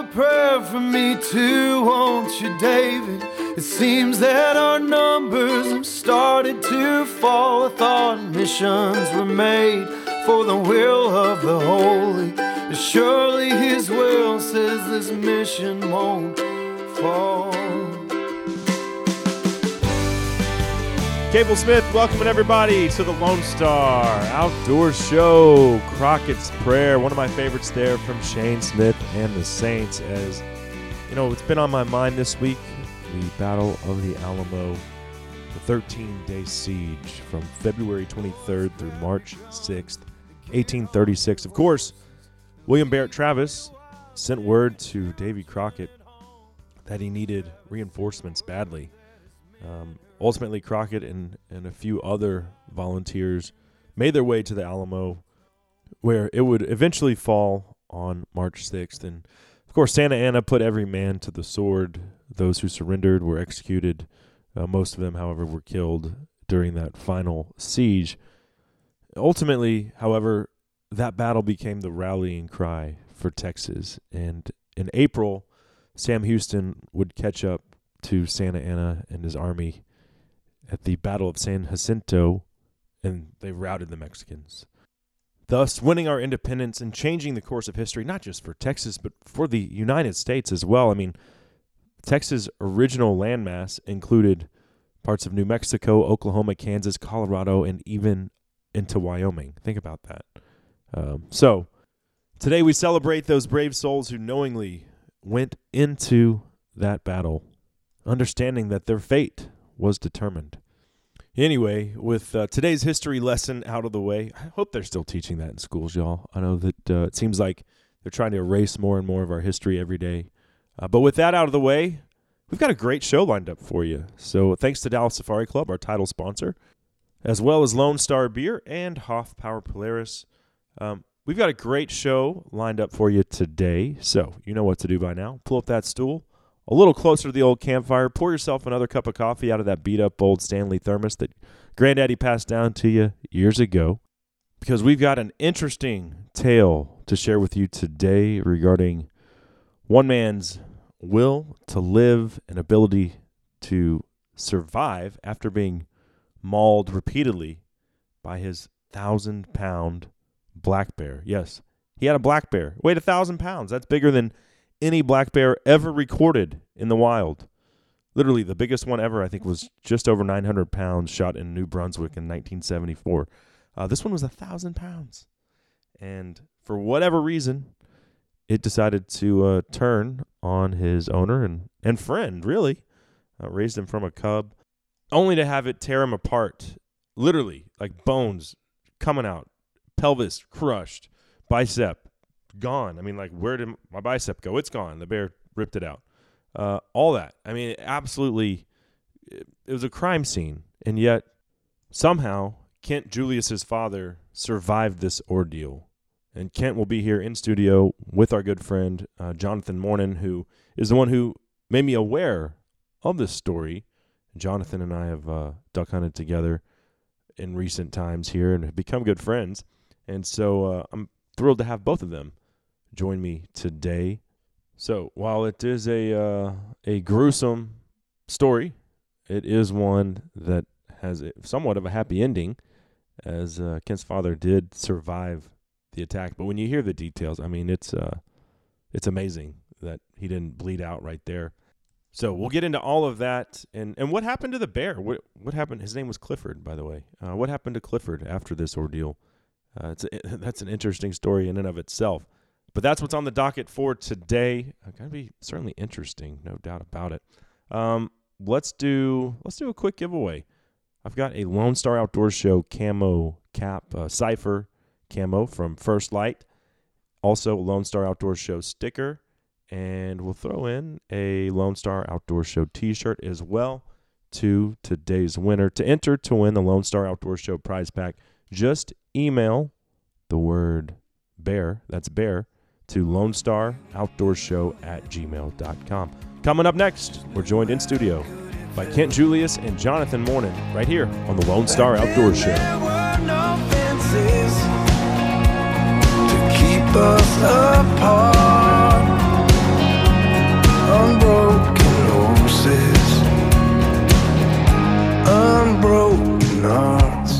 a prayer for me too, won't you, David? It seems that our numbers have started to fall. I thought missions were made for the will of the holy. Surely his will says this mission won't fall. Cable Smith, welcoming everybody to the Lone Star Outdoor Show. Crockett's Prayer, one of my favorites there from Shane Smith and the Saints. As you know, it's been on my mind this week the Battle of the Alamo, the 13 day siege from February 23rd through March 6th, 1836. Of course, William Barrett Travis sent word to Davy Crockett that he needed reinforcements badly. Um, ultimately, Crockett and, and a few other volunteers made their way to the Alamo, where it would eventually fall on March 6th. And of course, Santa Anna put every man to the sword. Those who surrendered were executed. Uh, most of them, however, were killed during that final siege. Ultimately, however, that battle became the rallying cry for Texas. And in April, Sam Houston would catch up to Santa Anna and his army at the Battle of San Jacinto, and they routed the Mexicans, thus winning our independence and changing the course of history, not just for Texas, but for the United States as well. I mean, Texas' original landmass included parts of New Mexico, Oklahoma, Kansas, Colorado, and even into Wyoming. Think about that. Um, so, today we celebrate those brave souls who knowingly went into that battle, understanding that their fate was determined. Anyway, with uh, today's history lesson out of the way, I hope they're still teaching that in schools, y'all. I know that uh, it seems like they're trying to erase more and more of our history every day. Uh, but with that out of the way, we've got a great show lined up for you. So thanks to Dallas Safari Club, our title sponsor, as well as Lone Star Beer and Hoff Power Polaris. Um, we've got a great show lined up for you today. So you know what to do by now. Pull up that stool a little closer to the old campfire. Pour yourself another cup of coffee out of that beat up old Stanley thermos that Granddaddy passed down to you years ago. Because we've got an interesting tale to share with you today regarding one man's will to live and ability to survive after being mauled repeatedly by his thousand pound black bear. Yes, he had a black bear. Weighed a thousand pounds. That's bigger than any black bear ever recorded in the wild. Literally, the biggest one ever, I think, was just over 900 pounds, shot in New Brunswick in 1974. Uh, this one was a thousand pounds, and for whatever reason, it decided to uh, turn on his owner and and friend. Really, uh, raised him from a cub, only to have it tear him apart, literally, like bones coming out, pelvis crushed, bicep gone. I mean, like, where did my bicep go? It's gone. The bear ripped it out. Uh, all that. I mean, absolutely, it, it was a crime scene, and yet somehow Kent Julius's father survived this ordeal. And Kent will be here in studio with our good friend uh, Jonathan Mornin, who is the one who made me aware of this story. Jonathan and I have uh, duck hunted together in recent times here and have become good friends. And so uh, I'm thrilled to have both of them join me today. So while it is a uh, a gruesome story, it is one that has a, somewhat of a happy ending, as uh, Kent's father did survive the attack. But when you hear the details, I mean, it's uh, it's amazing that he didn't bleed out right there. So we'll get into all of that and, and what happened to the bear? What what happened? His name was Clifford, by the way. Uh, what happened to Clifford after this ordeal? Uh, it's a, that's an interesting story in and of itself. But that's what's on the docket for today. Uh, Going to be certainly interesting, no doubt about it. Um, let's do let's do a quick giveaway. I've got a Lone Star Outdoor Show camo cap uh, cipher camo from First Lite. Also, Lone Star Outdoor Show sticker, and we'll throw in a Lone Star Outdoor Show T-shirt as well to today's winner. To enter to win the Lone Star Outdoor Show prize pack, just email the word bear. That's bear to Lone Star Outdoor Show at gmail.com. Coming up next, we're joined in studio by Kent Julius and Jonathan Morning right here on the Lone Star Outdoor Show. hearts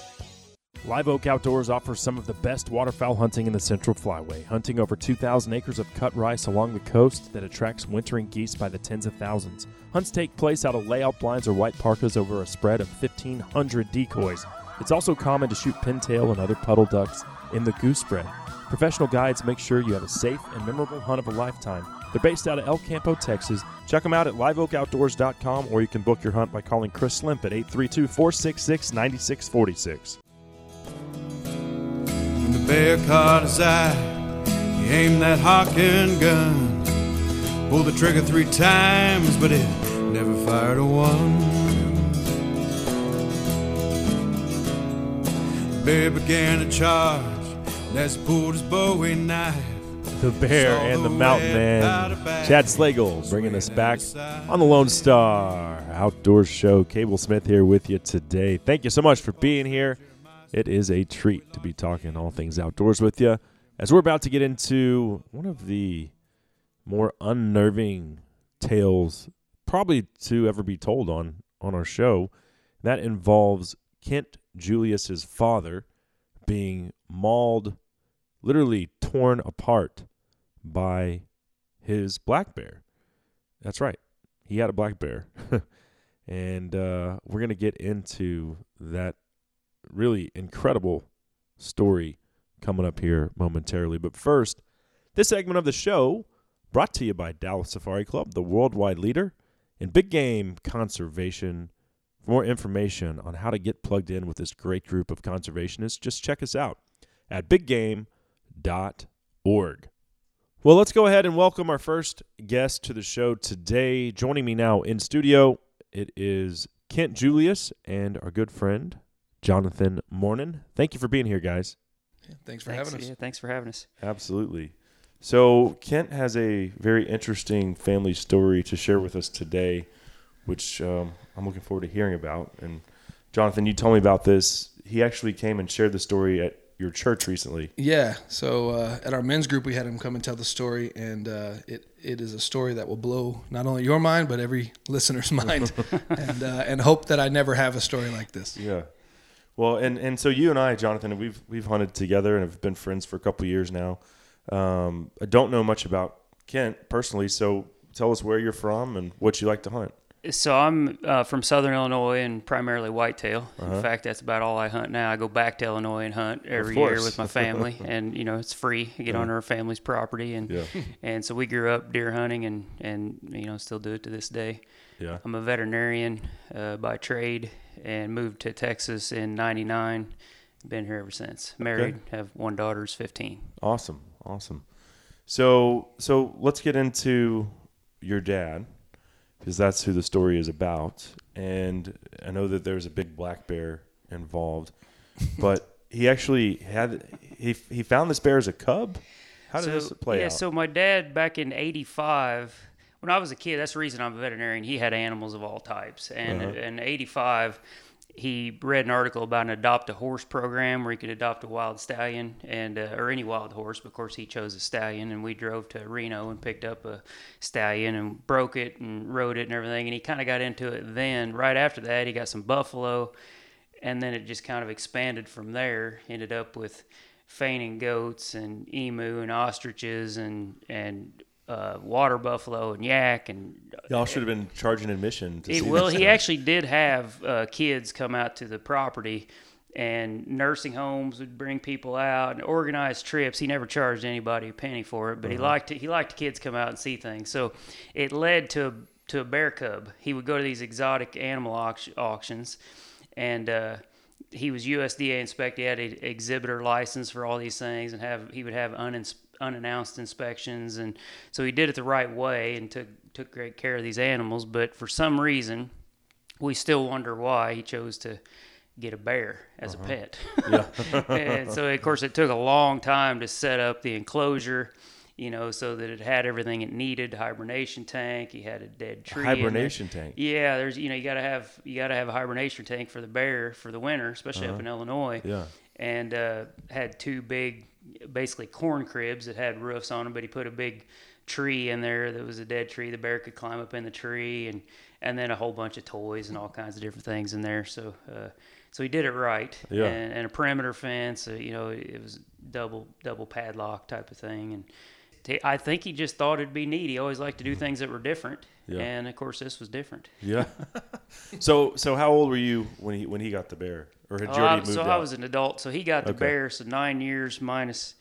Live Oak Outdoors offers some of the best waterfowl hunting in the Central Flyway, hunting over 2,000 acres of cut rice along the coast that attracts wintering geese by the tens of thousands. Hunts take place out of layout blinds or white parkas over a spread of 1,500 decoys. It's also common to shoot pintail and other puddle ducks in the goose spread. Professional guides make sure you have a safe and memorable hunt of a lifetime. They're based out of El Campo, Texas. Check them out at liveoakoutdoors.com or you can book your hunt by calling Chris Slimp at 832 466 9646. When the bear caught his eye, he aimed that Hawken gun. Pulled the trigger three times, but it never fired a one. The bear began to charge, and as he pulled his Bowie knife, The Bear and the Mountain Man. Chad Slagle bringing us back on the Lone Star Outdoor Show. Cable Smith here with you today. Thank you so much for being here. It is a treat to be talking all things outdoors with you as we're about to get into one of the more unnerving tales probably to ever be told on on our show. That involves Kent Julius's father being mauled, literally torn apart by his black bear. That's right. He had a black bear. and uh, we're going to get into that really incredible story coming up here momentarily. But first, this segment of the show brought to you by Dallas Safari Club, the worldwide leader in big game conservation. For more information on how to get plugged in with this great group of conservationists, just check us out at biggame.org. Well, let's go ahead and welcome our first guest to the show today. Joining me now in studio, it is Kent Julius and our good friend Jonathan Mornan. Thank you for being here, guys. Thanks for thanks, having us. Yeah, thanks for having us. Absolutely. So, Kent has a very interesting family story to share with us today, which um, I'm looking forward to hearing about. And, Jonathan, you told me about this. He actually came and shared the story at your church recently. Yeah. So uh, at our men's group, we had him come and tell the story, and uh, it it is a story that will blow not only your mind but every listener's mind, and uh, and hope that I never have a story like this. Yeah. Well, and, and so you and I, Jonathan, we've we've hunted together and have been friends for a couple of years now. Um, I don't know much about Kent personally, so tell us where you're from and what you like to hunt. So I'm uh, from Southern Illinois and primarily whitetail. Uh-huh. In fact, that's about all I hunt now. I go back to Illinois and hunt every year with my family, and you know it's free. I get on our family's property, and Yeah. and so we grew up deer hunting, and and you know still do it to this day. Yeah. I'm a veterinarian uh, by trade, and moved to Texas in '99. Been here ever since. Married, have one daughter, who's 15. Awesome. Awesome. So so let's get into your dad because that's who the story is about. And I know that there's a big black bear involved, but he actually had he he found this bear as a cub. How did so, this play yeah, out? Yeah, so my dad back in '85, when I was a kid, that's the reason I'm a veterinarian. He had animals of all types, and Uh-huh. in '85, he read an article about an adopt a horse program where he could adopt a wild stallion and uh, or any wild horse. But of course, he chose a stallion, and we drove to Reno and picked up a stallion and broke it and rode it and everything. And he kind of got into it then. Right after that, he got some buffalo, and then it just kind of expanded from there. Ended up with fainting goats and emu and ostriches and and uh, water buffalo and yak and Y'all should have been charging admission. See well, he stuff. actually did have uh, kids come out to the property, and nursing homes would bring people out and organize trips. He never charged anybody a penny for it, but he liked to, he liked the kids come out and see things. So it led to to a bear cub. He would go to these exotic animal auc- auctions, and uh, he was USDA inspected. He had an exhibitor license for all these things, and have he would have unins- unannounced inspections, and so he did it the right way and took took great care of these animals. But for some reason, we still wonder why he chose to get a bear as Uh-huh. a pet. and so, of course, it took a long time to set up the enclosure, you know, so that it had everything it needed hibernation tank, you had a dead tree. Hibernation tank. Yeah, there's you know you gotta have you gotta have a hibernation tank for the bear for the winter, especially up in Illinois. Uh-huh. Yeah. And uh, had two big, basically corn cribs that had roofs on them, but he put a big tree in there that was a dead tree. The bear could climb up in the tree, and and then a whole bunch of toys and all kinds of different things in there. So uh, so he did it right. Yeah. And, and a perimeter fence. Uh, you know, it was double double padlock type of thing, and. T- I think he just thought it'd be neat. He always liked to do things that were different, Yeah. and of course, this was different. Yeah. so so how old were you when he when he got the bear, or had you Oh, I- already moved so out? I was an adult. So he got the Okay. bear. So nine years minus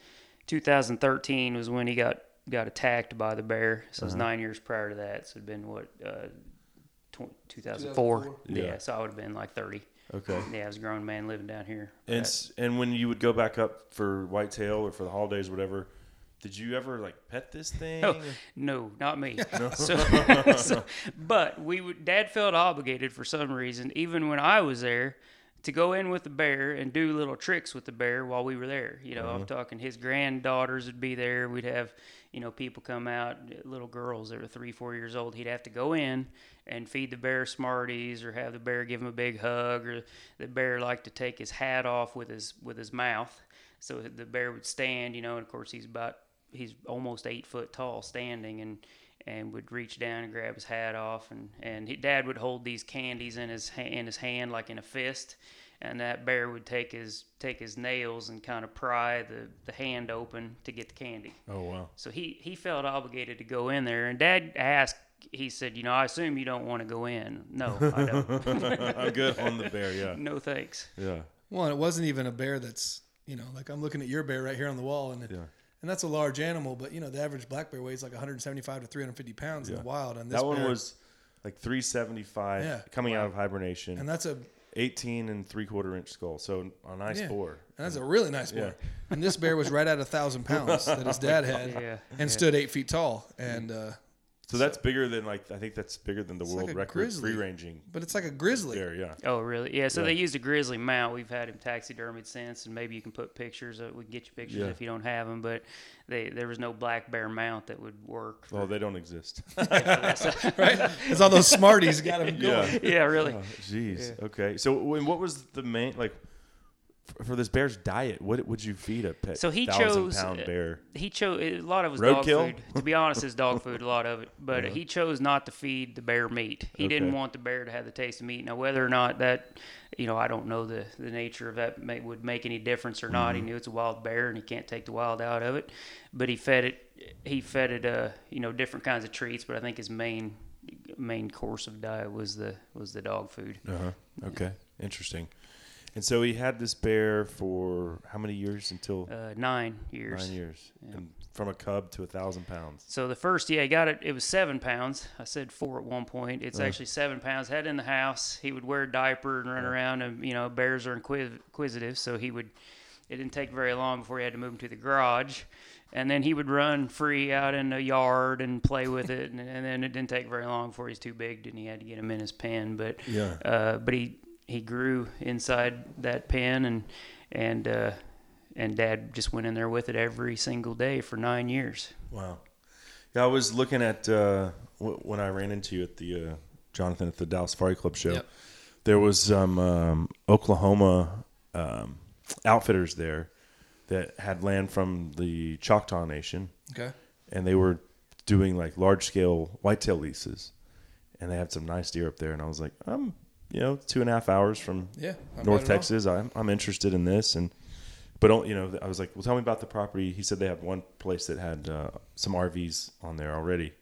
2013 was when he got got attacked by the bear. So it Uh-huh. was nine years prior to that. So it'd been what uh, 2004. 2004. Yeah. Yeah. So I would have been like 30. okay. Yeah, I was a grown man living down here. And s- and when you would go back up for whitetail or for the holidays or whatever, did you ever like pet this thing? Oh, no, not me. So, so- but we would, Dad felt obligated for some reason, even when I was there, to go in with the bear and do little tricks with the bear while we were there. You know, I'm uh-huh. talking his granddaughters would be there. We'd have, you know, people come out, little girls that were three, four years old. He'd have to go in and feed the bear Smarties or have the bear give him a big hug or the bear liked to take his hat off with his with his mouth. So the bear would stand, you know, and of course he's about he's almost eight foot tall standing and and would reach down and grab his hat off and and he, dad would hold these candies in his ha- in his hand like in a fist and that bear would take his take his nails and kind of pry the the hand open to get the candy Oh wow. so he he felt obligated to go in there and dad asked he said you know i assume you don't want to go in no i don't I'm good on the bear. Yeah. no thanks Yeah. Well, and it wasn't even a bear that's you know like I'm looking at your bear right here on the wall, and it, Yeah. And that's a large animal, but you know the average black bear weighs like 175 to 350 pounds in the wild, and this That one bear- was like 375 Yeah. coming out of hibernation. and that's a 18 and three quarter inch skull. So a nice Yeah. boar. and that's a really nice Yeah. boar. And this bear was right at a thousand pounds that his dad had, yeah and stood eight feet tall, and uh, So that's bigger than like I think that's bigger than the It's world like a record grizzly. free ranging but it's like a grizzly. bear. Yeah. Oh, really? Yeah. So Yeah. they used a grizzly mount. We've had him taxidermied since, and maybe you can put pictures. Of, we can get you pictures Yeah. if you don't have them. But they, there was no black bear mount that would work. Oh, for- Well, they don't exist. right? It's all those smarties got him going. yeah. yeah, really. Oh, Jeez. Okay. So when, what was the main like f- for this bear's diet? What would you feed a pet? So he chose, pound uh, bear. He chose a lot of his dog Roadkill? food. To be honest, his dog food, a lot of it. But he chose not to feed the bear meat. He didn't want the bear to have the taste of meat. Now, whether or not that, you know, I don't know the, the nature of that may, would make any difference or not. Mm-hmm. He knew it's a wild bear and he can't take the wild out of it. But he fed it. He fed it, uh, you know, different kinds of treats. But I think his main main course of diet was the was the dog food. Uh huh. Okay. Interesting. And so he had this bear for how many years until Uh, nine years. nine years, and from a cub to a thousand pounds. So the first, yeah, he got it. It was seven pounds. I said four at one point. Uh-huh. It's actually seven pounds. Had it in the house. He would wear a diaper and run around. And you know, bears are inquis- inquisitive, so he would. It didn't take very long before he had to move him to the garage, and then he would run free out in the yard and play with it. And, and then it didn't take very long before he's too big, and he had to get him in his pen. But Yeah. uh, but he he grew inside that pen, and and uh, and Dad just went in there with it every single day for nine years. Wow. Yeah, I was looking at uh, w- when I ran into you at the uh, Jonathan at the Dallas Safari Club show. Yep. There was um, um, Oklahoma um, outfitters there that had land from the Choctaw Nation, Okay. and they were doing like large scale whitetail leases, and they had some nice deer up there. And I was like, I'm, you know, two and a half hours from Yeah. North bad at all. Texas. I'm, I'm interested in this, and but you know, I was like, well, tell me about the property. He said they had one place that had uh, some RVs on there already,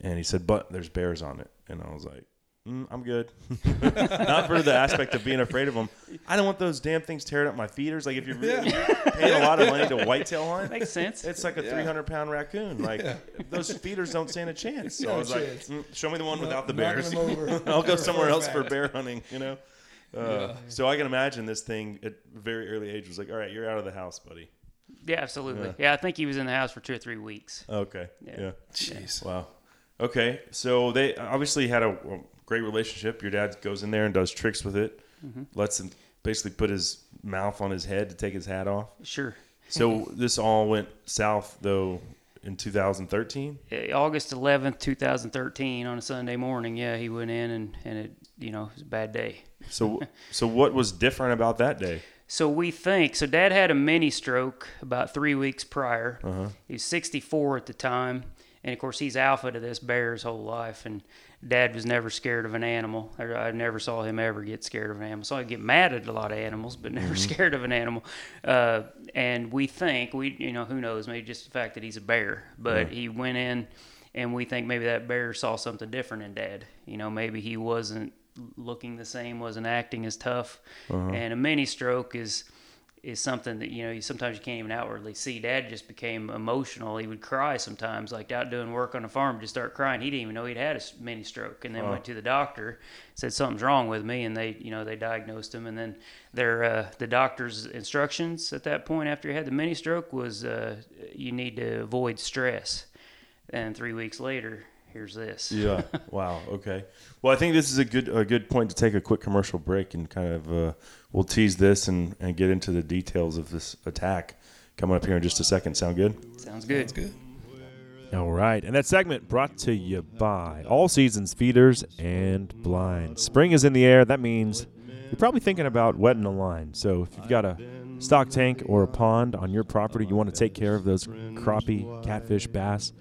and he said, but there's bears on it, and I was like. Mm, I'm good. Not for the aspect of being afraid of them. I don't want those damn things tearing up my feeders. Like if you're, really, paying a lot of money to whitetail hunt, Makes sense. it's like a 300 pound raccoon. Like those feeders don't stand a chance. So I No was chance. like, mm, show me the one without the Knocking bears. them over. I'll go somewhere else for bear hunting. You know. Uh, So I can imagine this thing at very early age was like, all right, you're out of the house, buddy. Yeah, absolutely. Yeah. Yeah. I think he was in the house for two or three weeks. Okay. Yeah. Yeah. Jeez. Wow. Okay. So they obviously had a, a great relationship. Your dad goes in there and does tricks with it. Mm-hmm. Lets him basically put his mouth on his head to take his hat off. Sure. So this all went south though in 2013. Uh, August 11th, 2013, on a Sunday morning. Yeah, he went in and, and it, you know, it was a bad day. So so what was different about that day? So we think. So Dad had a mini stroke about three weeks prior. He was 64 at the time, and of course he's alpha to this bear his whole life. And Dad was never scared of an animal. I I never saw him ever get scared of an animal. So I get mad at a lot of animals, but never scared of an animal. Uh, and we think we, you know, who knows? Maybe just the fact that he's a bear. But he went in, and we think maybe that bear saw something different in Dad. You know, maybe he wasn't looking the same, wasn't acting as tough. And a mini stroke is is something that you know sometimes you can't even outwardly see. Dad just became emotional. He would cry sometimes, like out doing work on the farm, just start crying. He didn't even know he'd had a mini stroke, and then went to the doctor, said something's wrong with me, and they you know they diagnosed him, and then their uh, the doctor's instructions at that point after he had the mini stroke was uh, you need to avoid stress. And three weeks later, here's this. Yeah. wow. Okay. Well, I think this is a good a good point to take a quick commercial break and kind of uh, we'll tease this and, and get into the details of this attack coming up here in just a second. Sound good? Sounds good. That's good. All right. And that segment brought to you by All Seasons Feeders and Blinds. Spring is in the air. That means you're probably thinking about wetting a line. So if you've got a stock tank or a pond on your property, you want to take care of those crappie, catfish, bass,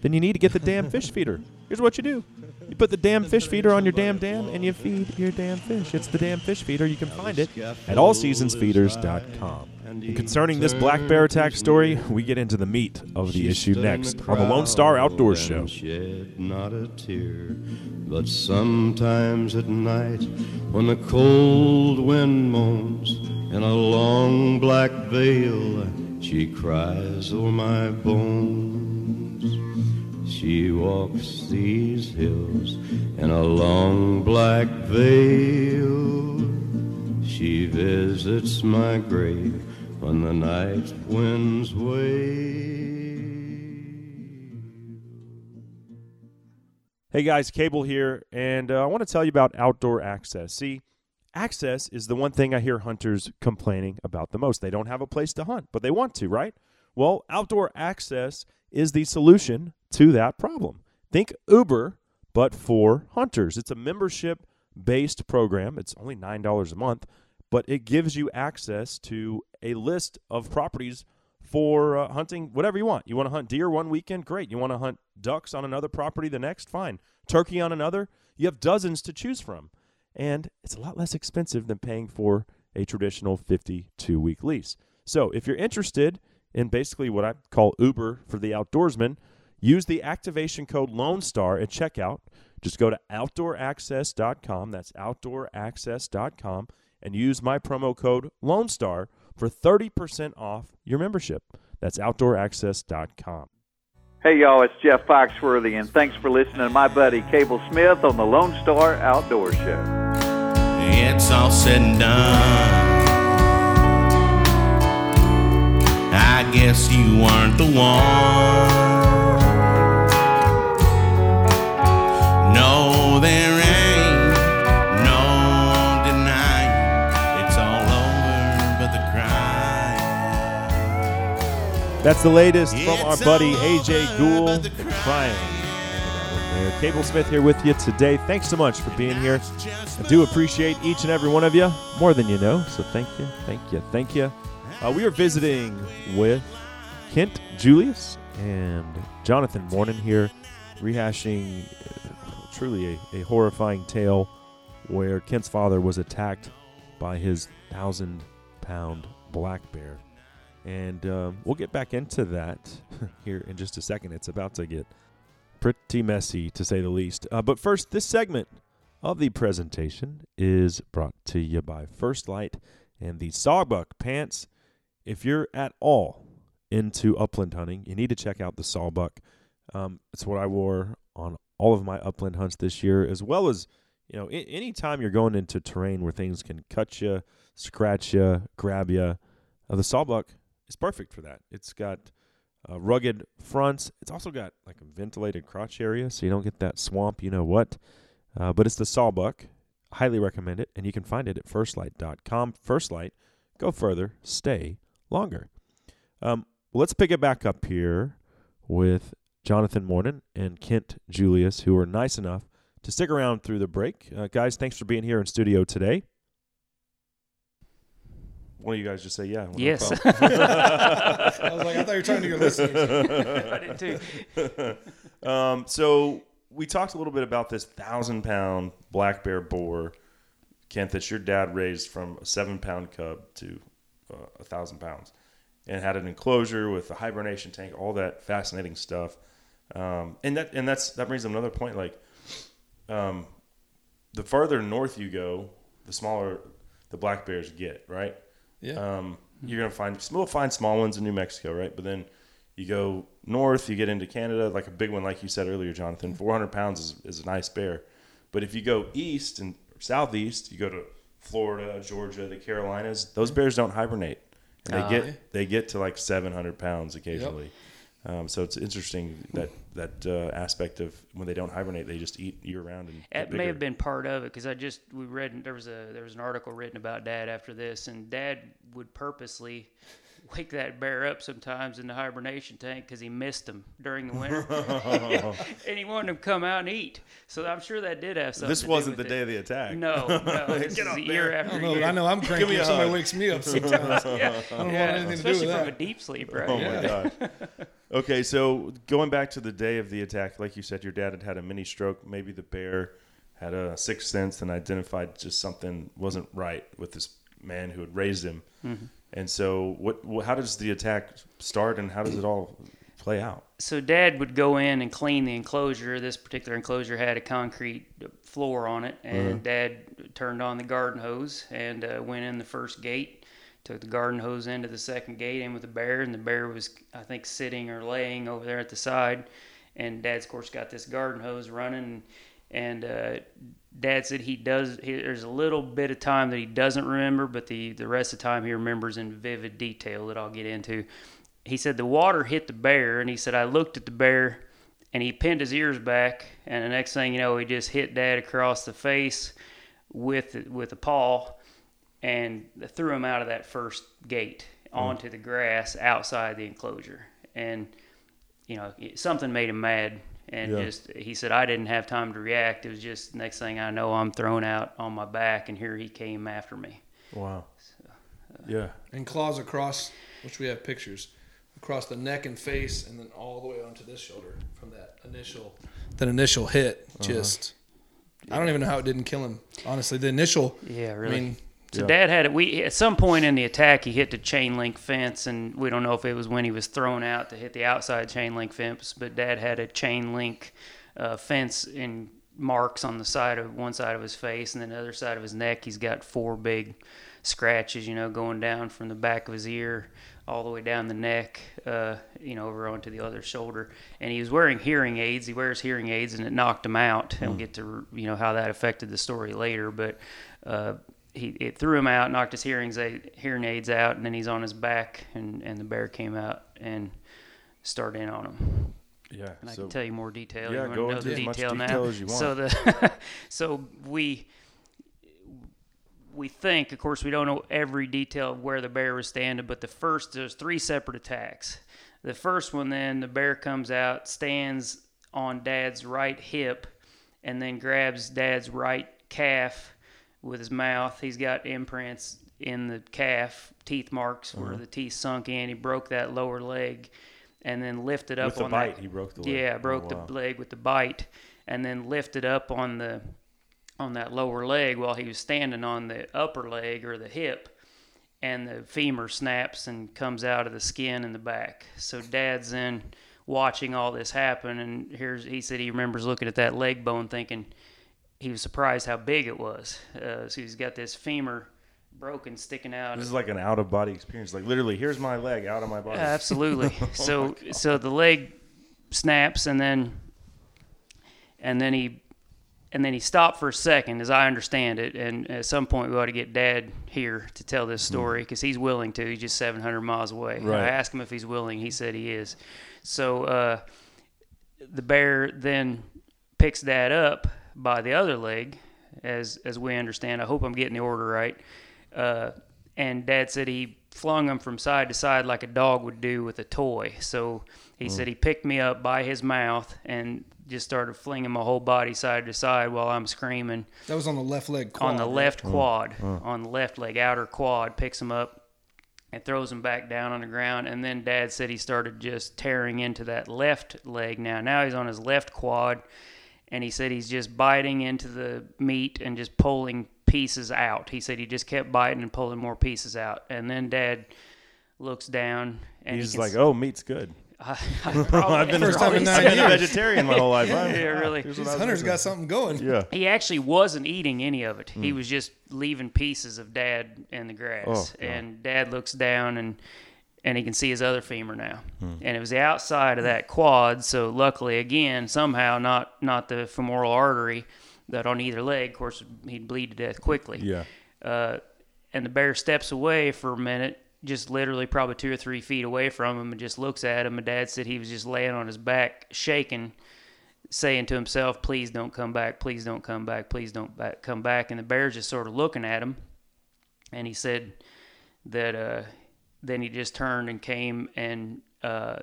then you need to get the damn fish feeder. Here's what you do. You put the damn fish feeder on your damn dam and you feed your damn fish. It's the damn fish feeder. You can find it at allseasonsfeeders.com. And concerning this black bear attack story, we get into the meat of the issue next on the Lone Star Outdoors Show. Shed not a tear, but sometimes at night, when the cold wind moans in a long black veil, she cries o'er my bones. She walks these hills in a long black veil. She visits my grave when the night winds wave. Hey guys, Cable here, and uh, I want to tell you about outdoor access. See, access is the one thing I hear hunters complaining about the most. They don't have a place to hunt, but they want to, right? Well, outdoor access is the solution to that problem. Think Uber, but for hunters. It's a membership based program, it's only $9 a month, but it gives you access to a list of properties for uh, hunting whatever you want. You want to hunt deer one weekend? Great. You want to hunt ducks on another property the next? Fine. Turkey on another? You have dozens to choose from. And it's a lot less expensive than paying for a traditional 52 week lease. So if you're interested in basically what I call Uber for the outdoorsman, use the activation code Lone Star at checkout. Just go to outdooraccess.com. That's outdooraccess.com and use my promo code Lone Star for 30% off your membership. That's outdooraccess.com. Hey y'all, it's Jeff Foxworthy, and thanks for listening to my buddy Cable Smith on the Lone Star Outdoor Show. It's all said and done. I guess you weren't the one. That's the latest from our buddy AJ Gould Crying. Cable Smith here with you today. Thanks so much for being here. I do appreciate each and every one of you more than you know. So thank you, thank you, thank you. Uh, we are visiting with Kent Julius and Jonathan Morton here, rehashing uh, truly a, a horrifying tale where Kent's father was attacked by his thousand pound black bear. And um, we'll get back into that here in just a second. It's about to get pretty messy, to say the least. Uh, but first, this segment of the presentation is brought to you by First Lite and the Sawbuck Pants. If you're at all into upland hunting, you need to check out the Sawbuck. Um, it's what I wore on all of my upland hunts this year, as well as you know, a- anytime you're going into terrain where things can cut you, scratch you, grab you, uh, the Sawbuck is perfect for that. It's got uh, rugged fronts. It's also got like a ventilated crotch area, so you don't get that swamp. You know what? Uh, but it's the Sawbuck. highly recommend it, and you can find it at firstlite.com. First Lite, go further, stay longer. Um, let's pick it back up here with Jonathan Morton and Kent Julius, who were nice enough to stick around through the break. Uh, guys, thanks for being here in studio today. One of you guys just say yeah. one of them Yes. fell. I was like, I thought you were trying to get listeners. I did too. Um, so we talked a little bit about this thousand pound black bear boar, Kent, that your dad raised from a seven pound cub to uh, a thousand pounds, and had an enclosure with a hibernation tank, all that fascinating stuff. Um, and that and that's that brings up another point. Like, um, the farther north you go, the smaller the black bears get. Right. Yeah. Um, you're gonna find we'll find small ones in New Mexico, right? But then you go north, you get into Canada, like a big one, like you said earlier, Jonathan. 400 pounds is, is a nice bear. But if you go east and southeast, you go to Florida, Georgia, the Carolinas. Those bears don't hibernate, and they Ah. get they get to like 700 pounds occasionally. Um, so it's interesting that that uh, aspect of when they don't hibernate, they just eat year round. And That may have been part of it because I just we read there was a there was an article written about Dad after this, and Dad would purposely wake that bear up sometimes in the hibernation tank because he missed them during the winter, and he wanted them to come out and eat. So I'm sure that did have something. This to do wasn't with the it. day of the attack. No, no, this Get is up a year after I, know, year. I know I'm cranky me a if somebody hug. wakes me up sometimes. Yeah, I don't yeah, want anything to do especially with from a deep sleep, right? Oh my god. Okay, so going back to the day of the attack, like you said, your dad had had a mini stroke. Maybe the bear had a sixth sense and identified just something wasn't right with this man who had raised him. Mm-hmm. And so, what? wh- How does the attack start, and how does it all play out? so dad would go in and clean the enclosure this particular enclosure had a concrete floor on it and dad turned on the garden hose and uh, went in the first gate took the garden hose into the second gate in with the bear and the bear was i think sitting or laying over there at the side and dad's of course got this garden hose running and uh, dad said he does he, there's a little bit of time that he doesn't remember but the, the rest of the time he remembers in vivid detail that i'll get into. He said the water hit the bear and he said i looked at the bear and he pinned his ears back and the next thing you know he just hit dad across the face with with a paw and threw him out of that first gate onto the grass outside the enclosure. And you know something made him mad and Yeah. just he said i didn't have time to react it was just next thing i know i'm thrown out on my back and here he came after me Wow. Uh, yeah. And claws across, which we have pictures, across the neck and face, and then all the way onto this shoulder from that initial that initial hit. Uh-huh. Just, I don't even know how it didn't kill him. Honestly, the initial. Yeah, really. I mean, So Yeah. Dad had it. We at some point in the attack, he hit the chain link fence, and we don't know if it was when he was thrown out to hit the outside chain link fence. But Dad had a chain link uh, fence in marks on the side of one side of his face, and then the other side of his neck. He's got four big scratches, you know, going down from the back of his ear all the way down the neck, uh, you know, over onto the other shoulder. And he was wearing hearing aids. He wears hearing aids, and it knocked him out. And we'll get to you know how that affected the story later, but. Uh, he it threw him out, knocked his hearings aid, hearing aids out, and then he's on his back, and, and the bear came out and started in on him. Yeah. And I can tell you more detail. Yeah, you want go to know into much detail now? as you want. So the so we we think, of course, we don't know every detail of where the bear was standing, but the first there's three separate attacks. The first one, then the bear comes out, stands on Dad's right hip, and then grabs Dad's right calf with his mouth. He's got imprints in the calf, teeth marks where uh-huh. the teeth sunk in. He broke that lower leg, and then lifted up with the on bite, that. he broke the leg. Yeah, Oh, broke wow. the leg with the bite, and then lifted up on the on that lower leg while he was standing on the upper leg or the hip, and the femur snaps and comes out of the skin in the back. So Dad's in watching all this happen, and here's he said he remembers looking at that leg bone, thinking he was surprised how big it was. Uh, so he's got this femur broken, sticking out. This is like an out of body experience. Like literally, here's my leg out of my body. Absolutely. so so the leg snaps and then and then he and then he stopped for a second, as I understand it. And at some point, we ought to get Dad here to tell this story because he's willing to. He's just 700 miles away. Right. I asked him if he's willing. He said he is. So uh, the bear then picks Dad up by the other leg, as as we understand. I hope I'm getting the order right. Uh, and Dad said he flung him from side to side like a dog would do with a toy. So he said he picked me up by his mouth and just started flinging my whole body side to side while I'm screaming That was on the left leg. Quad, on the right? left quad, on the left leg, outer quad, picks him up and throws him back down on the ground. And then Dad said he started just tearing into that left leg now. Now he's on his left quad, and he said he's just biting into the meat and just pulling pieces out. He said he just kept biting and pulling more pieces out. And then Dad looks down and He's he like, can oh, meat's good. I, I probably, I've been, First time in I've been a years. vegetarian my whole life. I'm- Yeah, really. here's what These I was hunters missing. got something going. Yeah. He actually wasn't eating any of it. He was just leaving pieces of Dad in the grass. Hmm. Oh, and Dad looks down and and he can see his other femur now. Hmm. And it was the outside of that quad. So luckily, again, somehow not not the femoral artery that on either leg. Of course, he'd bleed to death quickly. Yeah. Uh, and the bear steps away for a minute, just literally probably two or three feet away from him, and just looks at him. And Dad said he was just laying on his back, shaking, saying to himself, "Please don't come back. Please don't come back. Please don't back, come back." And the bear's just sort of looking at him. And he said that uh, then he just turned and came and uh,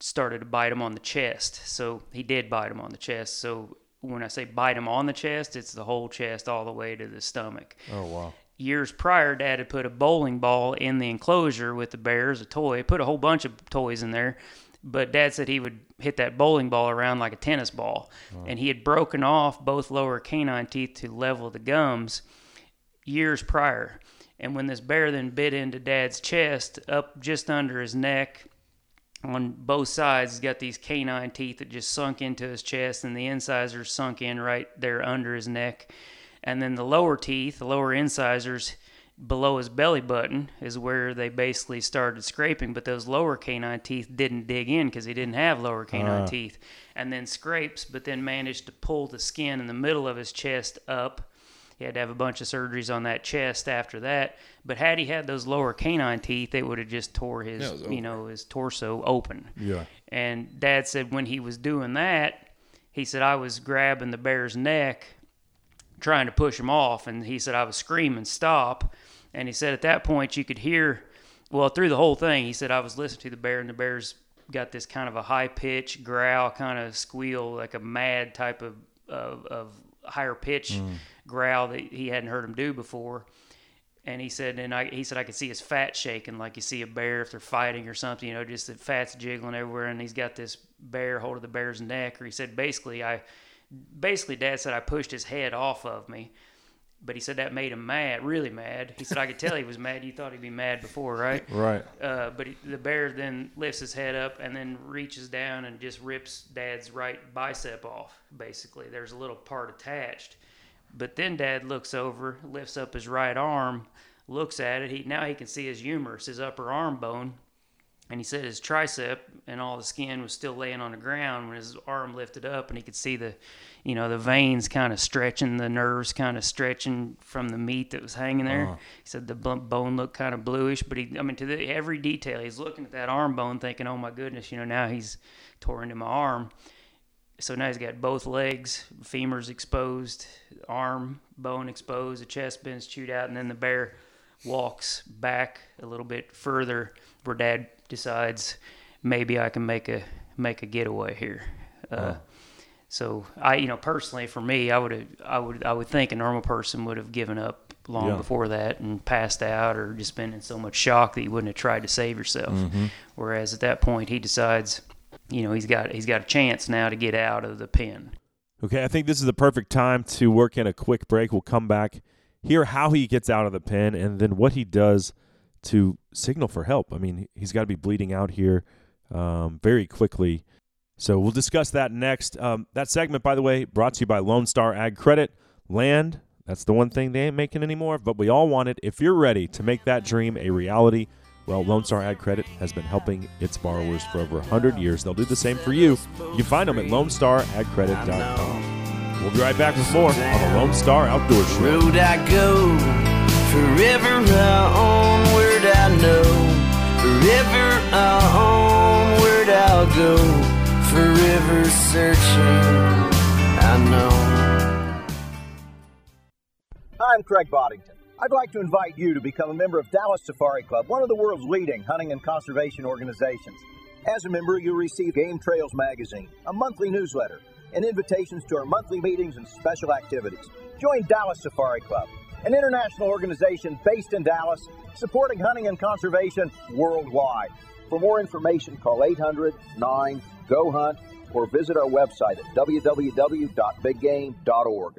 started to bite him on the chest. So he did bite him on the chest. So when I say bite him on the chest, it's the whole chest all the way to the stomach Oh, wow. years prior, Dad had put a bowling ball in the enclosure with the bears, a toy. Put a whole bunch of toys in there, but Dad said he would hit that bowling ball around like a tennis ball, and he had broken off both lower canine teeth to level the gums years prior. And when this bear then bit into Dad's chest, up just under his neck, on both sides, he's got these canine teeth that just sunk into his chest, and the incisors sunk in right there under his neck. And then the lower teeth, the lower incisors below his belly button, is where they basically started scraping. But those lower canine teeth didn't dig in because he didn't have lower canine uh-huh. teeth. And then scrapes, but then managed to pull the skin in the middle of his chest up. He had to have a bunch of surgeries on that chest after that. But had he had those lower canine teeth, it would have just tore his, Yeah, you know, his torso open. Yeah. And Dad said when he was doing that, he said I was grabbing the bear's neck, trying to push him off, and he said I was screaming stop. And he said at that point you could hear, well through the whole thing. He said I was listening to the bear, and the bear's got this kind of a high pitch growl, kind of squeal, like a mad type of of, of higher pitch mm. growl that he hadn't heard him do before. And he said, and I, he said I could see his fat shaking like you see a bear if they're fighting or something, you know, just the fat's jiggling everywhere, and he's got this bear hold of the bear's neck. Or he said basically, I, basically, Dad said I pushed his head off of me, but he said that made him mad, really mad. He said I could tell he was mad. You thought he'd be mad before, right? Right. Uh, but he, the bear then lifts his head up and then reaches down and just rips Dad's right bicep off. Basically, there's a little part attached. But then Dad looks over, lifts up his right arm, looks at it. He now he can see his humerus, his upper arm bone, and he said his tricep and all the skin was still laying on the ground when his arm lifted up, and he could see the, you know, the veins kind of stretching, the nerves kind of stretching from the meat that was hanging there. Uh-huh. He said the bone looked kind of bluish, but he, I mean, to the, every detail, he's looking at that arm bone, thinking, "Oh my goodness, you know, now he's tore into my arm." So now he's got both legs, femurs exposed, arm bone exposed, the chest been's chewed out, and then the bear walks back a little bit further where dad decides maybe I can make a make a getaway here. Uh, So I, you know, personally for me, I would have, I would, I would think a normal person would have given up long Yeah. before that and passed out or just been in so much shock that you wouldn't have tried to save yourself. Whereas at that point, he decides, you know, he's got he's got a chance now to get out of the pen. Okay, I think this is the perfect time to work in a quick break. We'll come back, hear how he gets out of the pen, and then what he does to signal for help. I mean, he's got to be bleeding out here um, very quickly. So we'll discuss that next. Um, that segment, by the way, brought to you by Lone Star Ag Credit. Land, that's the one thing they ain't making anymore, but we all want it. If you're ready to make that dream a reality, well, Lone Star Ag Credit has been helping its borrowers for over 100 years. They'll do the same for you. You find them at lonestaragcredit.com. We'll be right back with more on the Lone Star Outdoor Show. road I go, forever I know, forever I'll go, forever searching I know. I'm Craig Boddington. I'd like to invite you to become a member of Dallas Safari Club, one of the world's leading hunting and conservation organizations. As a member, you'll receive Game Trails magazine, a monthly newsletter, and invitations to our monthly meetings and special activities. Join Dallas Safari Club, an international organization based in Dallas, supporting hunting and conservation worldwide. For more information, call 800 9 GO HUNT or visit our website at www.biggame.org.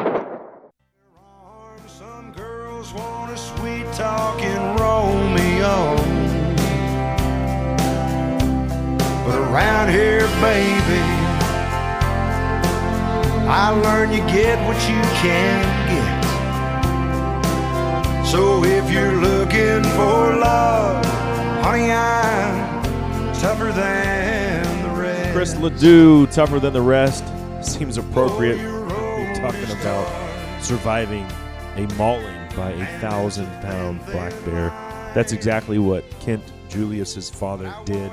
Girls want a sweet talking Romeo. But around here, baby, I learned you get what you can get. So if you're looking for love, honey, I'm tougher than the rest. Chris Ledoux, tougher than the rest, seems appropriate. We're talking about surviving a mauling by a thousand pound black bear. That's exactly what Kent Julius's father did.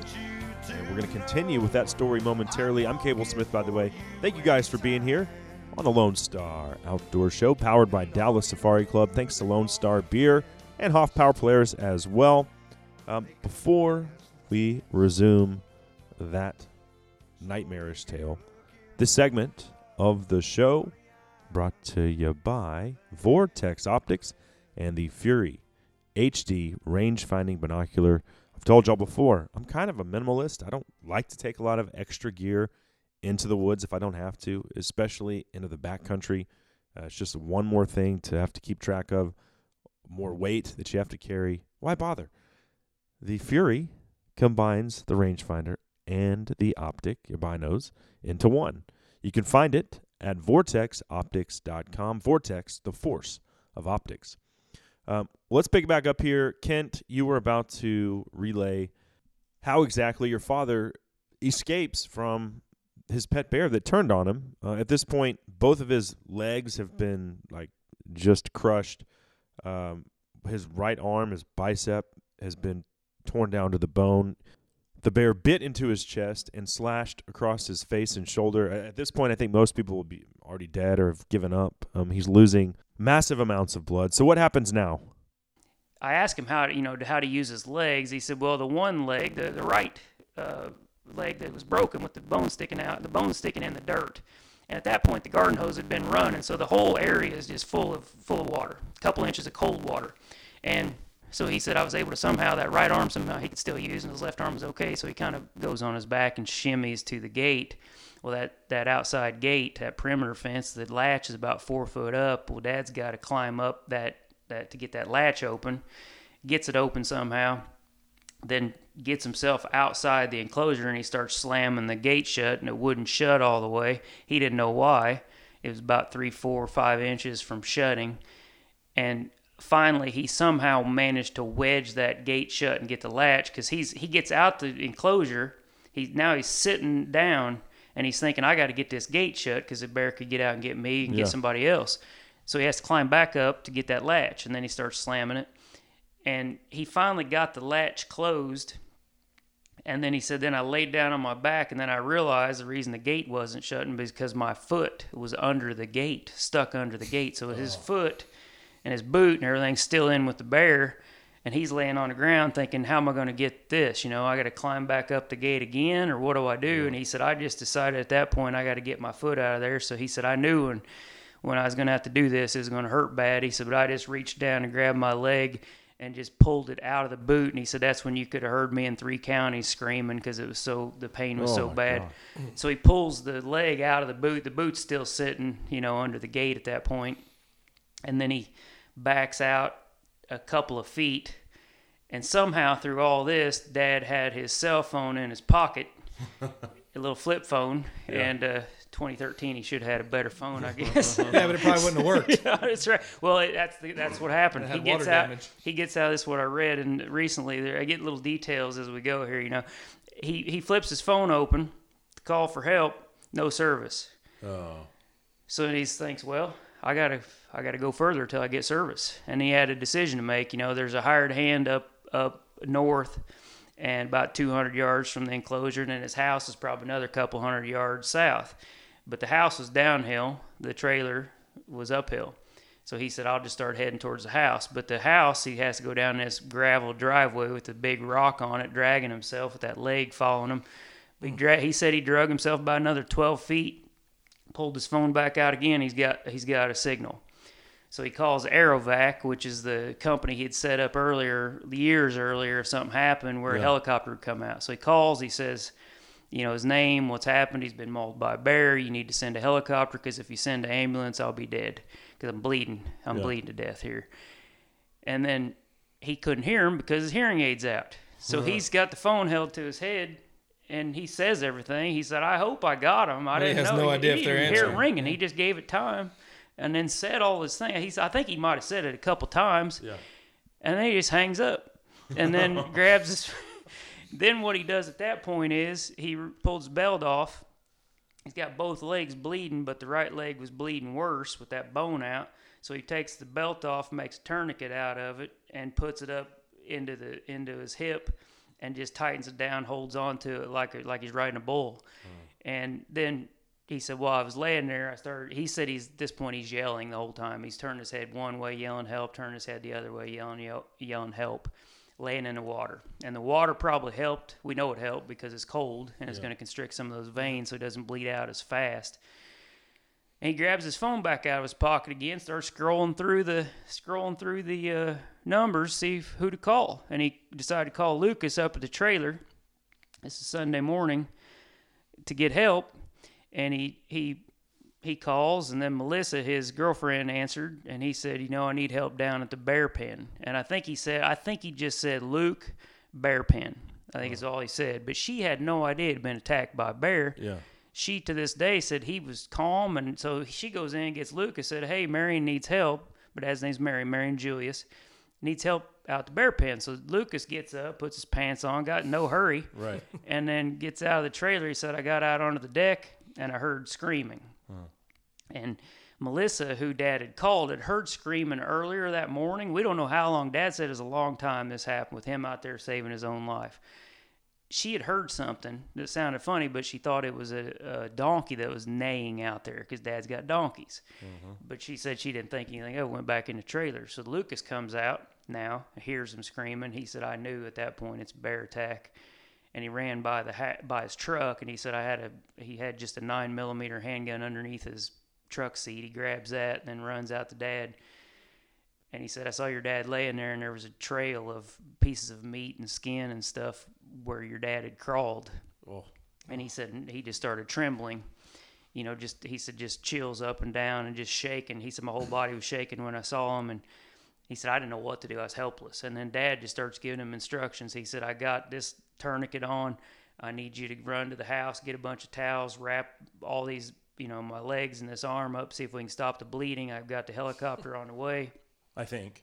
And we're going to continue with that story momentarily. I'm Cable Smith, by the way. Thank you guys for being here on the Lone Star Outdoor Show, powered by Dallas Safari Club. Thanks to Lone Star Beer and Hoff Power Players as well. Um, before we resume that nightmarish tale, this segment of the show brought to you by Vortex Optics and the Fury HD range finding binocular. I've told y'all before, I'm kind of a minimalist. I don't like to take a lot of extra gear into the woods if I don't have to, especially into the backcountry. Uh, it's just one more thing to have to keep track of, more weight that you have to carry. Why bother? The Fury combines the rangefinder and the optic, your binos, into one. You can find it at vortexoptics.com. Vortex, the force of optics. Um, let's pick back up here. Kent, you were about to relay how exactly your father escapes from his pet bear that turned on him. Uh, at this point, both of his legs have been like just crushed. Um, his right arm, his bicep, has been torn down to the bone. The bear bit into his chest and slashed across his face and shoulder. At this point, I think most people will be already dead or have given up. Um, he's losing massive amounts of blood. So what happens now? I asked him how to, you know, how to use his legs. He said, well, the one leg, the, the right uh, leg that was broken with the bone sticking out, the bone sticking in the dirt. And at that point, the garden hose had been run, and so the whole area is just full of full of water, a couple inches of cold water. And so he said I was able to somehow that right arm somehow he could still use, and his left arm was okay. So he kind of goes on his back and shimmies to the gate. Well, that that outside gate, that perimeter fence, the latch is about four foot up. Well, Dad's got to climb up that that to get that latch open. Gets it open somehow, then gets himself outside the enclosure and he starts slamming the gate shut, and it wouldn't shut all the way. He didn't know why. It was about three, four, five inches from shutting, and finally he somehow managed to wedge that gate shut and get the latch because he's he gets out the enclosure. He now he's sitting down and he's thinking I got to get this gate shut because the bear could get out and get me and Yeah. get somebody else. So he has to climb back up to get that latch, and then he starts slamming it. And he finally got the latch closed. And then he said, then I laid down on my back, and then I realized the reason the gate wasn't shutting was because my foot was under the gate, stuck under the gate. So his oh. foot and his boot and everything's still in with the bear. And he's laying on the ground thinking, how am I going to get this? You know, I got to climb back up the gate again, or what do I do? And he said, I just decided at that point I got to get my foot out of there. So he said, I knew when, when I was going to have to do this, it was going to hurt bad. He said, but I just reached down and grabbed my leg and just pulled it out of the boot. And he said, that's when you could have heard me in three counties screaming because it was so, the pain was Oh, so bad. God. So he pulls the leg out of the boot. The boot's still sitting, you know, under the gate at that. And then he backs out a couple of feet. And somehow through all this, Dad had his cell phone in his pocket, a little flip phone, and uh, 2013, he should have had a better phone, I guess. Yeah, but it probably wouldn't have worked. Yeah, that's right. Well, it, that's the, that's what happened. He gets water out. damage. He gets out. This is what I read, and recently there, I get little details as we go here. You know, he he flips his phone open, to call for help, no service. Oh. So he thinks, well, I gotta I gotta go further till I get service. And he had a decision to make. You know, there's a hired hand up up north, and about 200 yards from the enclosure, and then his house is probably another couple hundred yards south. But the house was downhill. The trailer was uphill. So he said, I'll just start heading towards the house. But the house, he has to go down this gravel driveway with a big rock on it, dragging himself with that leg following him. He, hmm. dra- he said he drug himself by another 12 feet pulled his phone back out again. He's got he's got a signal. So he calls Air Evac, which is the company he had set up earlier, years earlier, if something happened where a helicopter would come out. So he calls. He says, you know, his name, what's happened. He's been mauled by a bear. You need to send a helicopter because if you send an ambulance, I'll be dead because I'm bleeding. I'm Yeah. bleeding to death here. And then he couldn't hear him because his hearing aid's out. So he's got the phone held to his head, and he says everything. He said, "I hope I got him. I he didn't has know. no He- idea he if they're didn't hear it answering. ringing. He just gave it time, and then said all this thing. He's, I think he might have said it a couple times, Yeah. and then he just hangs up, and then grabs his. Then what he does at that point is he pulls his belt off. He's got both legs bleeding, but the right leg was bleeding worse with that bone out. So he takes the belt off, makes a tourniquet out of it, and puts it up into the into his hip, and just tightens it down, holds on to it like like he's riding a bull. Mm. And then he said, "Well, I was laying there. I started." He said, "He's at this point. He's yelling the whole time. He's turning his head one way, yelling help. Turning his head the other way, yelling yell, yelling help." Laying in the water, and the water probably helped. We know it helped because it's cold and it's going to constrict some of those veins so it doesn't bleed out as fast. And he grabs his phone back out of his pocket again, starts scrolling through the scrolling through the uh, numbers, see if, who to call. And he decided to call Lucas up at the trailer. This is Sunday morning to get help. And he he he calls, and then Melissa, his girlfriend, answered, and he said, "You know, I need help down at the bear pen." And I think he said, I think he just said Luke bear pen. I think is uh-huh. all he said. But she had no idea he'd been attacked by a bear Yeah. she to this day said he was calm and so she goes in and gets Lucas said hey Marion needs help but as his name's Mary Marion Julius needs help out the bear pen so Lucas gets up puts his pants on got no hurry Right. and then gets out of the trailer he said I got out onto the deck and I heard screaming hmm. and Melissa, who Dad had called, had heard screaming earlier that morning. We don't know how long. Dad said it was a long time this happened with him out there saving his own life. She had heard something that sounded funny, but she thought it was a, a donkey that was neighing out there because Dad's got donkeys. Mm-hmm. But she said she didn't think anything of it, went back in the trailer. So Lucas comes out now, hears him screaming. He said, I knew at that point it's bear attack and he ran by the ha- by his truck and he said I had a he had just a nine millimeter handgun underneath his truck seat. He grabs that and then runs out to dad. And he said, I saw your dad laying there and there was a trail of pieces of meat and skin and stuff where your dad had crawled. Oh. And he said he just started trembling. You know, just he said just chills up and down and just shaking. He said my whole body was shaking when I saw him and he said I didn't know what to do. I was helpless. And then dad just starts giving him instructions. He said I got this tourniquet on. I need you to run to the house, get a bunch of towels, wrap all these, you know, my legs and this arm up, see if we can stop the bleeding. I've got the helicopter on the way. I think.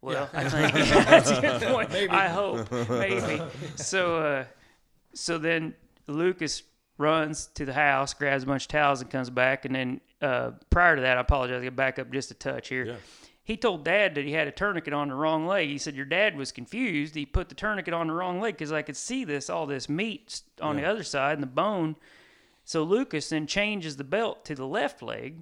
Well, I think that's a good point. I hope, maybe. So, uh, so then Lucas runs to the house, grabs a bunch of towels, and comes back. And then uh, prior to that, I apologize. I get back up just a touch here. Yeah. He told Dad that he had a tourniquet on the wrong leg. He said your dad was confused. He put the tourniquet on the wrong leg because I could see this, all this meat on the other side and the bone. So Lucas then changes the belt to the left leg.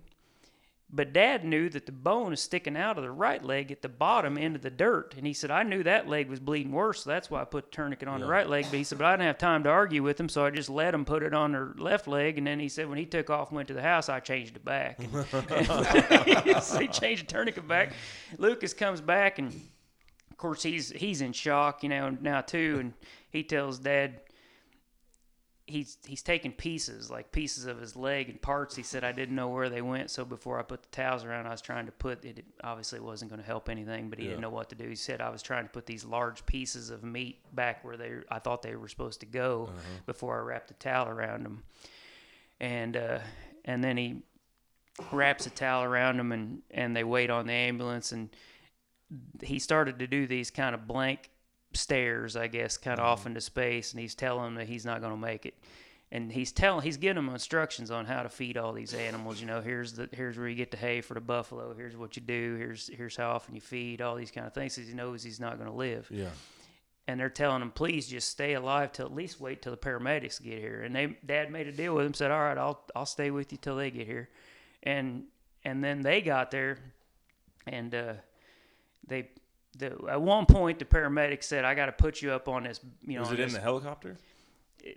But dad knew that the bone is sticking out of the right leg at the bottom into the dirt. And he said, I knew that leg was bleeding worse, so that's why I put the tourniquet on the right leg. But he said, but I didn't have time to argue with him, so I just let him put it on their left leg. And then he said, when he took off and went to the house, I changed it back. so he changed the tourniquet back. Lucas comes back, and of course, he's he's in shock, you know, now too. And he tells dad, he's he's taking pieces, like pieces of his leg and parts. He said I didn't know where they went, so before I put the towels around, I was trying to put it. Obviously, wasn't going to help anything, but he didn't know what to do. He said I was trying to put these large pieces of meat back where they I thought they were supposed to go before I wrapped the towel around them. And uh, and then he wraps a towel around them and and they wait on the ambulance and he started to do these kind of blank stares i guess kind of off into space and he's telling them that he's not going to make it and he's telling he's giving them instructions on how to feed all these animals you know here's the here's where you get the hay for the buffalo here's what you do here's here's how often you feed all these kind of things 'cause he knows he's not going to live Yeah. and they're telling him, please just stay alive till at least wait till the paramedics get here. And they, Dad made a deal with him, said, all right, I'll, I'll stay with you till they get here. And, and then they got there, and uh, they, the, at one point the paramedics said, I got to put you up on this, you know, Was on it in this- the helicopter?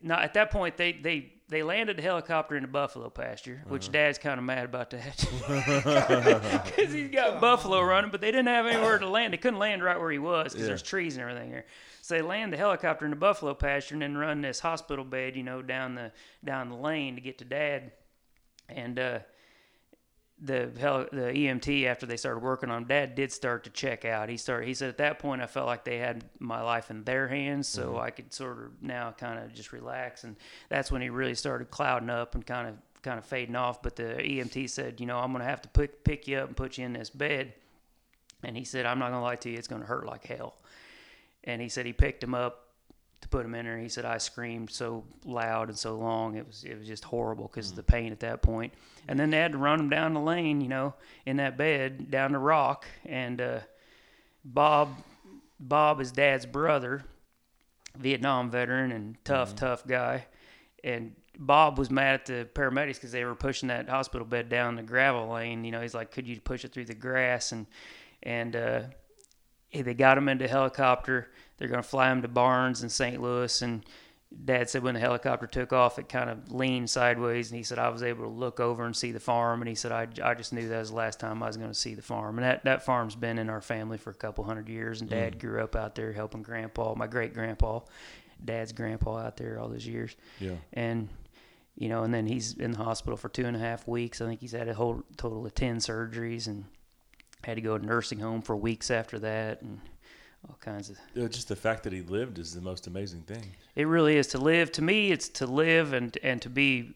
not at that point they they they landed the helicopter in the buffalo pasture which Uh-huh. dad's kind of mad about that because he's got buffalo running but they didn't have anywhere to land they couldn't land right where he was because Yeah. there's trees and everything there so they land the helicopter in the buffalo pasture and then run this hospital bed you know down the down the lane to get to dad and uh the hel- the EMT after they started working on him, dad did start to check out. He started he said at that point I felt like they had my life in their hands so mm-hmm. I could sort of now kind of just relax and that's when he really started clouding up and kind of kind of fading off but the EMT said, you know, I'm going to have to pick pick you up and put you in this bed. And he said, I'm not going to lie to you, it's going to hurt like hell. And he said he picked him up to put him in there. He said I screamed so loud and so long it was it was just horrible because of the pain at that point. And then they had to run him down the lane, you know, in that bed down the rock. And uh, Bob, Bob is Dad's brother, Vietnam veteran and tough, tough guy. And Bob was mad at the paramedics because they were pushing that hospital bed down the gravel lane. You know, he's like, "Could you push it through the grass?" And and uh, they got him into a helicopter. They're going to fly him to Barnes in St. Louis. And Dad said when the helicopter took off, it kind of leaned sideways. And he said I was able to look over and see the farm. And he said I, I just knew that was the last time I was going to see the farm. And that, that farm's been in our family for a couple hundred years. And Dad mm. grew up out there helping Grandpa, my great grandpa, Dad's grandpa out there all those years. Yeah. And you know, and then he's in the hospital for two and a half weeks. I think he's had a whole total of ten surgeries and had to go to nursing home for weeks after that and all kinds of Just the fact that he lived is the most amazing thing. it really is. To live to me it's to live and and to be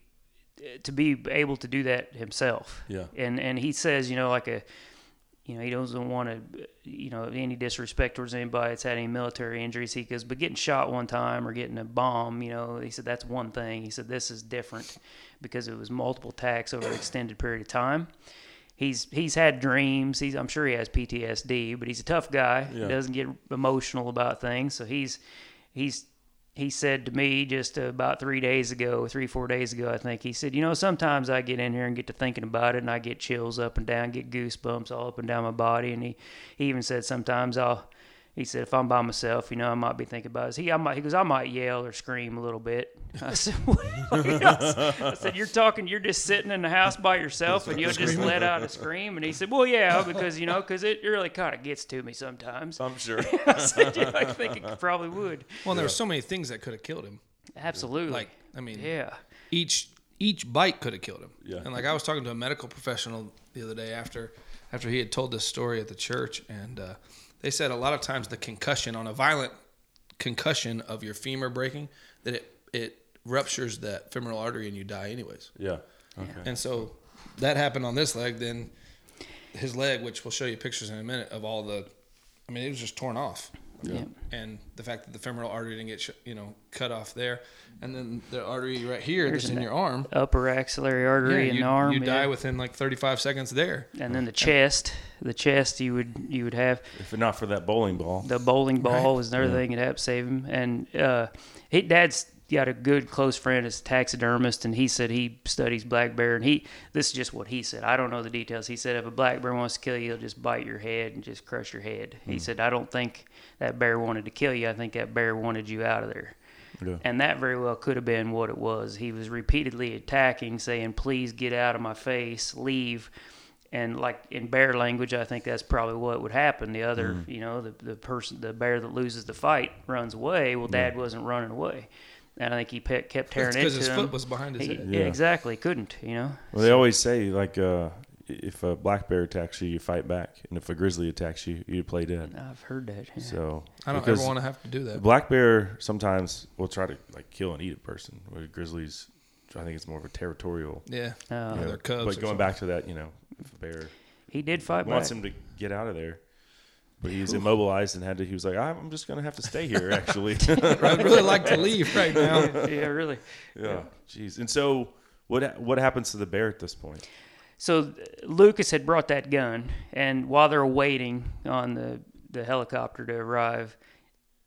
to be able to do that himself. Yeah. and and he says you know like a you know he doesn't want to you know any disrespect towards anybody that's had any military injuries. He goes but getting shot one time or getting a bomb you know he said that's one thing. He said this is different because it was multiple attacks over an extended period of time he's he's had dreams he's i'm sure he has ptsd but he's a tough guy Yeah. he doesn't get emotional about things so he's he's he said to me just about three days ago, three, four days ago, I think, he said, You know, sometimes I get in here and get to thinking about it and I get chills up and down, get goosebumps all up and down my body. And he, he even said, Sometimes I'll, he said, if I'm by myself, you know, I might be thinking about it. He, I might, he goes, I might yell or scream a little bit. I said, "What?" I said, You're talking, you're just sitting in the house by yourself and you'll just let out a scream. And he said, Well, yeah, because, you know, because it really kind of gets to me sometimes. I'm sure. I said, yeah, I think it probably would. Well, and there were so many things that could have killed him. Absolutely. Like, I mean, yeah. each each bite could have killed him. Yeah. And like I was talking to a medical professional the other day after after he had told this story at the church, and uh, they said a lot of times the concussion on a violent concussion of your femur breaking that it it ruptures that femoral artery and you die anyways. yeah. Okay. And so that happened on this leg. Then his leg, which we'll show you pictures in a minute of all the, I mean, it was just torn off. Yeah. And the fact that the femoral artery didn't get, sh- you know, cut off there, and then the artery right here There's that's in your arm, Upper axillary artery in you, the arm. you die within like 35 seconds there. and then the chest. The chest you would you would have If not for that bowling ball. the bowling ball Right. was another thing that helped save him. And uh, he dad's got a good close friend as a taxidermist, and he said he studies black bear. And he this is just what he said. I don't know the details. He said if a black bear wants to kill you, he'll just bite your head and just crush your head. He said I don't think that bear wanted to kill you. I think that bear wanted you out of there. Yeah. And that very well could have been what it was. He was repeatedly attacking, saying, Please get out of my face, leave. And like in bear language, I think that's probably what would happen. The other, you know, the, the person, the bear that loses the fight runs away. Well, dad wasn't running away. And I think he pe- kept tearing That's into because his him. foot was behind his He- head. yeah, Yeah. exactly. Couldn't, you know? Well, they always say like uh, if a black bear attacks you, you fight back, and if a grizzly attacks you, you play dead. I've heard that. yeah. So I don't ever want to have to do that. black bear sometimes will try to like kill and eat a person. Where grizzlies I think it's more of a territorial. Yeah. Uh, you know, they're cubs But or going back to that, you know, if a bear he did fight wants back. him to get out of there. But he was immobilized and had to. He was like, "I'm just going to have to stay here." Actually, I'd really like to leave right now. yeah, really. yeah. Jeez. And so, what what happens to the bear at this point? So uh, Lucas had brought that gun, and while they're waiting on the, the helicopter to arrive,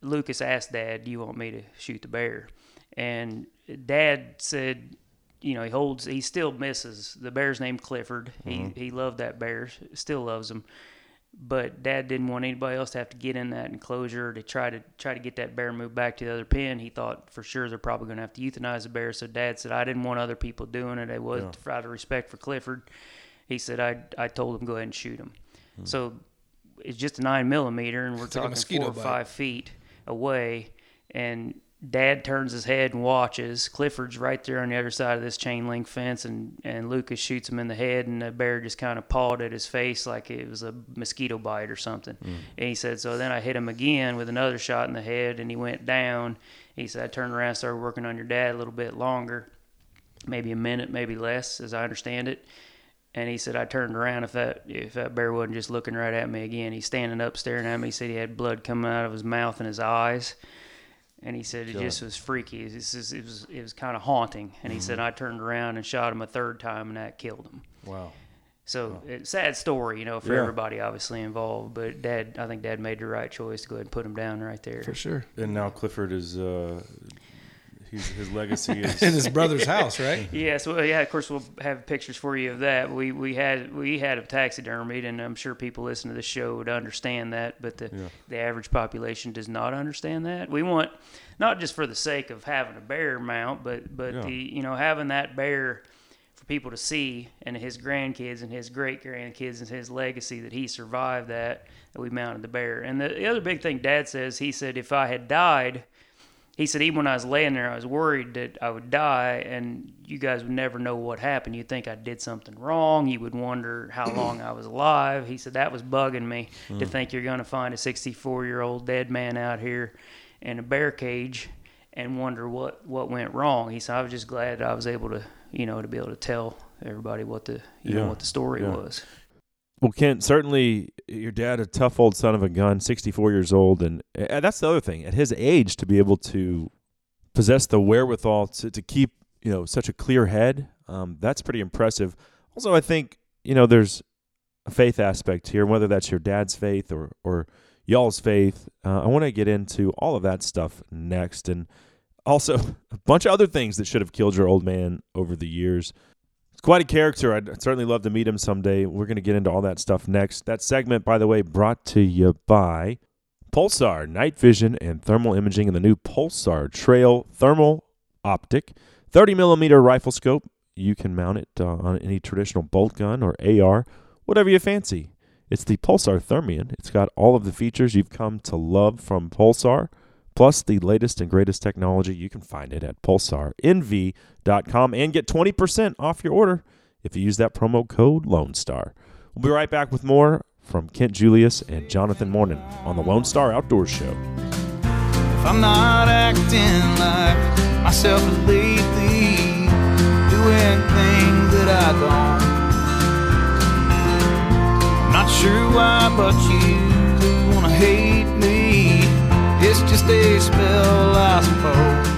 Lucas asked Dad, "Do you want me to shoot the bear?" And Dad said, "You know, he holds. He still misses. The bear's named Clifford. He he loved that bear. Still loves him." But Dad didn't want anybody else to have to get in that enclosure to try to try to get that bear moved back to the other pen. He thought for sure they're probably going to have to euthanize the bear. So Dad said, "I didn't want other people doing it. It was out of respect for Clifford." He said, "I I told him go ahead and shoot him." Hmm. So it's just a nine millimeter, and we're like a talking mosquito four or bite. five feet away, and Dad turns his head and watches. Clifford's right there on the other side of this chain link fence, and, and Lucas shoots him in the head, and the bear just kind of pawed at his face like it was a mosquito bite or something. Mm. And he said, so then I hit him again with another shot in the head, and he went down. He said, I turned around, and started working on your dad a little bit longer, maybe a minute, maybe less, as I understand it. And he said, I turned around if that if that bear wasn't just looking right at me again. He's standing up staring at me. He said he had blood coming out of his mouth and his eyes. And he said it just was freaky. It was, it was, it was kind of haunting. And he said I turned around and shot him a third time, and that killed him. Wow. So it's sad story, you know, for Yeah. everybody obviously involved. But Dad, I think Dad made the right choice to go ahead and put him down right there. For sure. And now Clifford is. Uh, he's, his legacy is. In his brother's house, right? yes, so yeah, of course we'll have pictures for you of that. We we had we had a taxidermied, and I'm sure people listening to this show would understand that, but the the average population does not understand that. We want not just for the sake of having a bear mount, but but Yeah. the you know having that bear for people to see and his grandkids and his great grandkids and his legacy that he survived that that we mounted the bear. And the, the other big thing Dad says, he said if I had died he said even when I was laying there, I was worried that I would die, and you guys would never know what happened. You'd think I did something wrong. You would wonder how long I was alive. He said that was bugging me to hmm. think you're going to find a 64 year old dead man out here in a bear cage and wonder what what went wrong. He said I was just glad that I was able to you know to be able to tell everybody what the you Yeah. know what the story Yeah. was. Well, Kent, certainly your dad, a tough old son of a gun, 64 years old. And, and that's the other thing. At his age, to be able to possess the wherewithal to, to keep, you know, such a clear head, um, that's pretty impressive. Also, I think, you know, there's a faith aspect here, whether that's your dad's faith or, or y'all's faith. Uh, I want to get into all of that stuff next. And also a bunch of other things that should have killed your old man over the years. He's quite a character. I'd I'd certainly love to meet him someday. We're going to get into all that stuff next. That segment, by the way, brought to you by Pulsar Night Vision and Thermal Imaging and the new Pulsar Trail Thermal Optic 30 millimeter rifle scope. You can mount it uh, on any traditional bolt gun or AR, whatever you fancy. It's the Pulsar Thermion. It's got all of the features you've come to love from Pulsar, plus the latest and greatest technology. You can find it at pulsarnv.com and get 20% off your order if you use that promo code Lone Star. We'll be right back with more from Kent Julius and Jonathan Mornan on the Lone Star Outdoors Show. If I'm not acting like myself lately, doing things that I don't. I'm not sure why, but you just a spell, I suppose.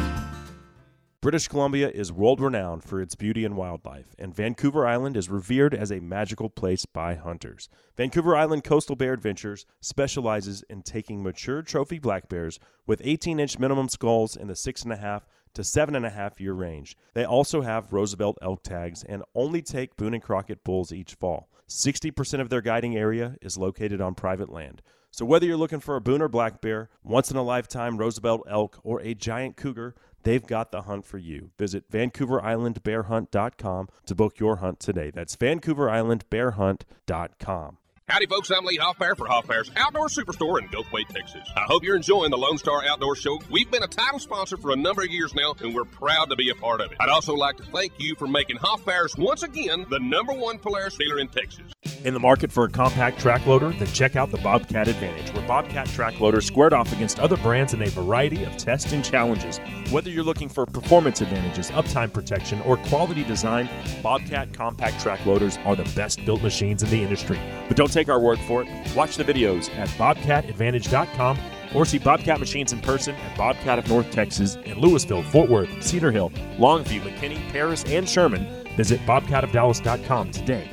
British Columbia is world renowned for its beauty and wildlife, and Vancouver Island is revered as a magical place by hunters. Vancouver Island Coastal Bear Adventures specializes in taking mature trophy black bears with 18 inch minimum skulls in the 6.5 to 7.5 year range. They also have Roosevelt elk tags and only take Boone and Crockett bulls each fall. 60% of their guiding area is located on private land. So whether you're looking for a Boone or black bear, once in a lifetime Roosevelt elk, or a giant cougar, they've got the hunt for you. Visit VancouverIslandBearHunt.com to book your hunt today. That's VancouverIslandBearHunt.com. Howdy, folks. I'm Lee Hoffbear for Hoffbear's Outdoor Superstore in Gulfway, Texas. I hope you're enjoying the Lone Star Outdoor Show. We've been a title sponsor for a number of years now, and we're proud to be a part of it. I'd also like to thank you for making Hoffbear's once again the number one Polaris dealer in Texas. In the market for a compact track loader? Then check out the Bobcat Advantage, where Bobcat track loaders squared off against other brands in a variety of tests and challenges. Whether you're looking for performance advantages, uptime protection, or quality design, Bobcat compact track loaders are the best built machines in the industry. But don't take our word for it. Watch the videos at bobcatadvantage.com or see Bobcat machines in person at Bobcat of North Texas in Lewisville, Fort Worth, Cedar Hill, Longview, McKinney, Paris, and Sherman. Visit bobcatofdallas.com today.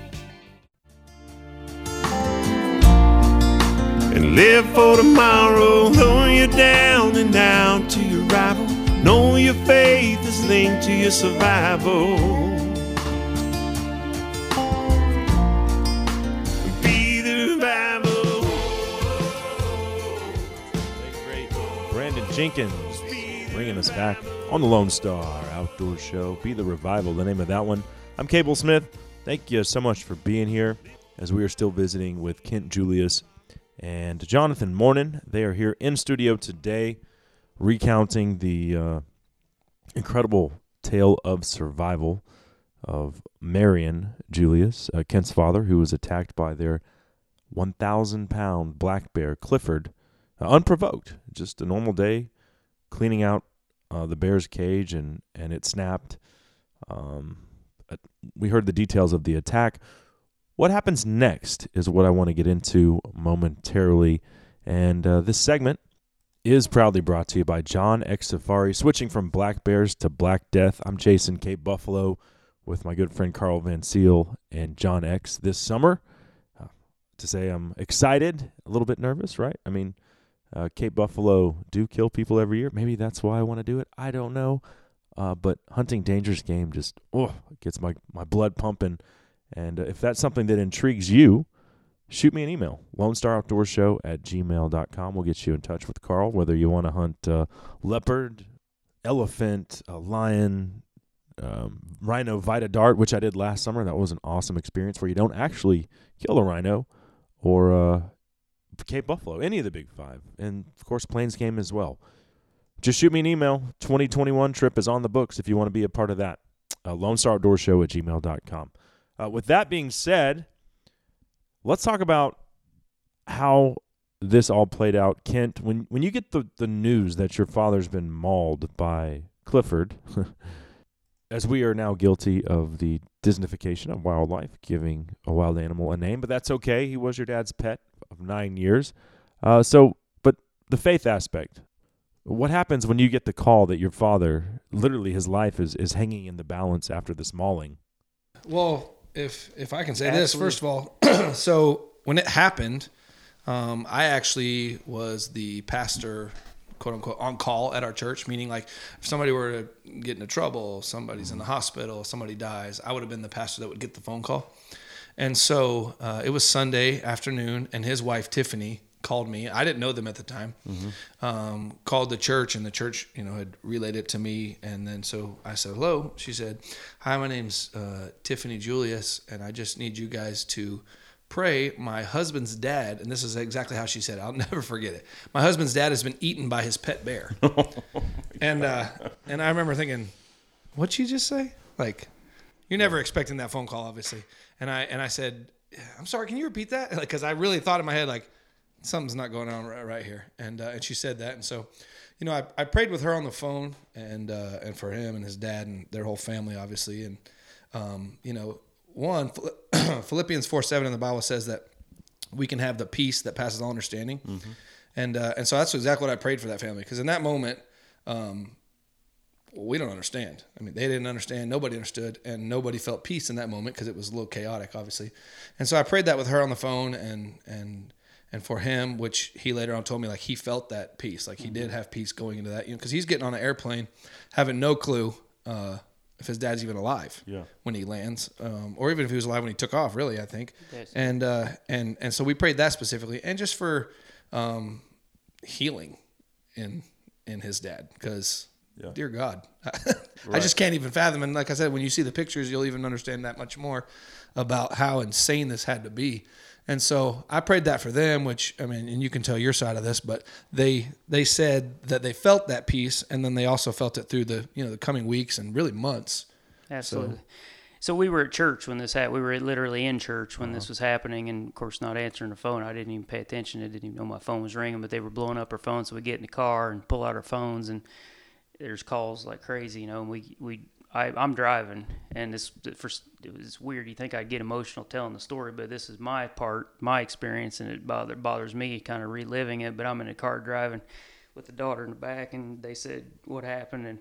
and live for tomorrow. Though you're down and out to your rival, know your faith is linked to your survival. Jenkins bringing us back on the Lone Star Outdoor Show. Be the Revival, the name of that one. I'm Cable Smith. Thank you so much for being here as we are still visiting with Kent Julius and Jonathan Mornin. They are here in studio today recounting the uh, incredible tale of survival of Marion Julius, uh, Kent's father, who was attacked by their 1,000 pound black bear, Clifford, uh, unprovoked. Just a normal day cleaning out uh, the bear's cage and, and it snapped. Um, we heard the details of the attack. What happens next is what I want to get into momentarily. And uh, this segment is proudly brought to you by John X Safari. Switching from Black Bears to Black Death, I'm Jason Cape Buffalo with my good friend Carl Van Zyl and John X this summer. Uh, to say I'm excited, a little bit nervous, right? I mean, uh, Cape Buffalo do kill people every year. Maybe that's why I want to do it. I don't know. Uh, but hunting dangerous game just oh gets my, my blood pumping. And uh, if that's something that intrigues you, shoot me an email, Lone Star Outdoor Show at gmail.com. We'll get you in touch with Carl, whether you want to hunt uh, leopard, elephant, lion, um, rhino vita dart, which I did last summer. That was an awesome experience where you don't actually kill a rhino or uh, Cape Buffalo, any of the big five. And of course, Plains game as well. Just shoot me an email. 2021 trip is on the books if you want to be a part of that. Uh, Lone Star Outdoor Show at gmail.com. Uh, with that being said, let's talk about how this all played out. Kent, when when you get the, the news that your father's been mauled by Clifford, as we are now guilty of the Disneyfication of wildlife, giving a wild animal a name, but that's okay. He was your dad's pet of nine years. Uh, so, but the faith aspect, what happens when you get the call that your father, literally his life is, is hanging in the balance after this mauling? Well, if if I can say this, first of all, so when it happened, um, I actually was the pastor, quote unquote, on call at our church. Meaning, like if somebody were to get into trouble, somebody's in the hospital, somebody dies, I would have been the pastor that would get the phone call. And so uh, it was Sunday afternoon, and his wife Tiffany called me. I didn't know them at the time. Um, called the church, and the church, you know, had relayed it to me. And then so I said, "Hello." She said, "Hi, my name's uh, Tiffany Julius, and I just need you guys to pray. My husband's dad, and this is exactly how she said. It. I'll never forget it. My husband's dad has been eaten by his pet bear, and uh, and I remember thinking, "What'd you just say?" Like, you're never expecting that phone call, obviously. And I and I said, "I'm sorry. Can you repeat that?" Like, because I really thought in my head, like, something's not going on right, right here. And uh, and she said that, and so, you know, I, I prayed with her on the phone, and uh, and for him and his dad and their whole family, obviously, and um, you know, one Philippians four seven in the Bible says that we can have the peace that passes all understanding, and uh, and so that's exactly what I prayed for that family because in that moment. Um, we don't understand. I mean, they didn't understand. Nobody understood, and nobody felt peace in that moment because it was a little chaotic, obviously. And so I prayed that with her on the phone, and and and for him, which he later on told me, like he felt that peace, like he did have peace going into that, you know, because he's getting on an airplane, having no clue uh, if his dad's even alive Yeah. when he lands, um, or even if he was alive when he took off. Really, I think. Yes. And uh, and and so we prayed that specifically, and just for um, healing in in his dad, because dear God, I just can't even fathom. And like I said, when you see the pictures, you'll even understand that much more about how insane this had to be. And so I prayed that for them, which I mean, and you can tell your side of this, but they they said that they felt that peace, and then they also felt it through the you know the coming weeks and really months. Absolutely. So we were at church when this happened. We were literally in church when this uh-huh. was happening, and of course, not answering the phone. I didn't even pay attention. I didn't even know my phone was ringing, but they were blowing up our phones. So we get in the car and pull out our phones, and there's calls like crazy, you know. And we we I, I'm driving, and it's for it was weird. You think I'd get emotional telling the story, but this is my part, my experience, and it bother, bothers me kind of reliving it. But I'm in a car driving with the daughter in the back, and they said what happened, and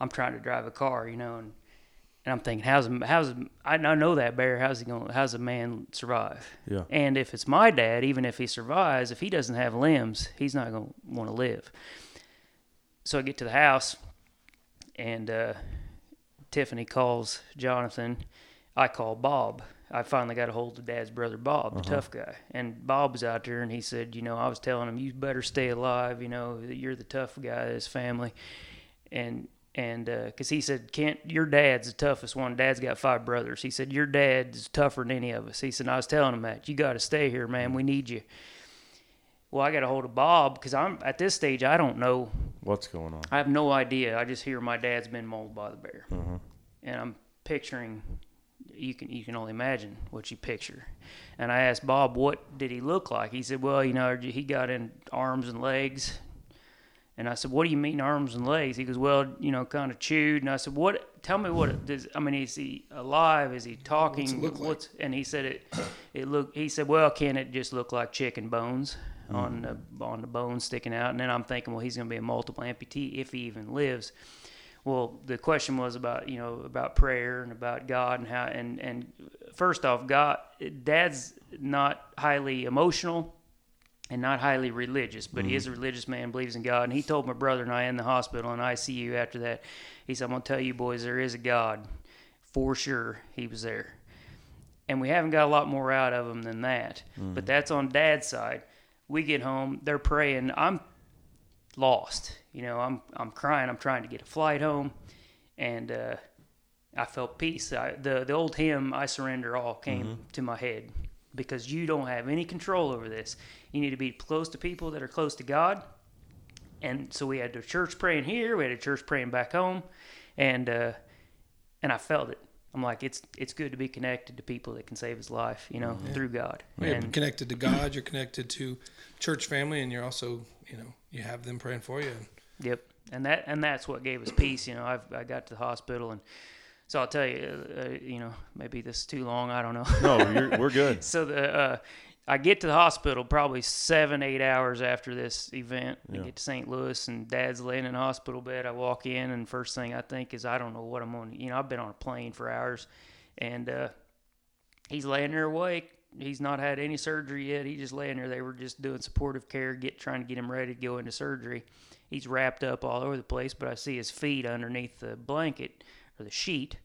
I'm trying to drive a car, you know, and and I'm thinking, how's how's I I know that bear? How's he going? How's a man survive? Yeah. And if it's my dad, even if he survives, if he doesn't have limbs, he's not going to want to live. So I get to the house, and uh, Tiffany calls Jonathan. I call Bob. I finally got a hold of Dad's brother Bob, the uh-huh. tough guy, and Bob was out there, and he said, you know, I was telling him, you better stay alive. You know, you're the tough guy of this family, and and uh, because he said, Kent, your dad's the toughest one. Dad's got five brothers. He said, your dad's tougher than any of us. He said, I was telling him that you got to stay here, man. Mm-hmm. We need you. Well, I got a hold of Bob because I'm at this stage. I don't know. What's going on? I have no idea. I just hear my dad's been mauled by the bear, mm-hmm. and I'm picturing. You can you can only imagine what you picture. And I asked Bob, what did he look like? He said, well, you know, he got in arms and legs. And I said, "What do you mean arms and legs?" He goes, "Well, you know, kind of chewed." And I said, "What? Tell me what it does. I mean, is he alive? Is he talking? What's it look like? What's?" And he said, "It, it look." He said, "Well, can it just look like chicken bones on mm-hmm. the on the bones sticking out?" And then I'm thinking, "Well, he's going to be a multiple amputee if he even lives." Well, the question was about you know about prayer and about God and how and and first off, God, Dad's not highly emotional and not highly religious, but he is a mm-hmm. religious man, believes in God. And he told my brother and I in the hospital in ICU after that, he said, I'm going to tell you boys, there is a God. For sure, he was there. And we haven't got a lot more out of him than that. But mm-hmm. that's on dad's side. We get home, they're praying. I'm lost. You know, I'm I'm crying. I'm trying to get a flight home, and uh, I felt peace. I, the the old hymn "I Surrender All" came to my head because you don't have any control over this. You need to be close to people that are close to God, and so we had a church praying here. We had a church praying back home, and uh, and I felt it. I'm like, it's it's good to be connected to people that can save his life, you know, through God. You're And connected to God. You're connected to church family, and you're also, you know, you have them praying for you. Yep, and that and that's what gave us peace. You know, I've I got to the hospital, and so I'll tell you, uh, you know, maybe this is too long. I don't know. No, you're, we're good. so the uh, I get to the hospital probably seven eight hours after this event. I get to St. Louis, and Dad's laying in a hospital bed. I walk in, and first thing I think is, I don't know what I'm on. You know, I've been on a plane for hours, and uh, he's laying there awake. He's not had any surgery yet. He's just laying there. They were just doing supportive care, get trying to get him ready to go into surgery. He's wrapped up all over the place, but I see his feet underneath the blanket or the sheet.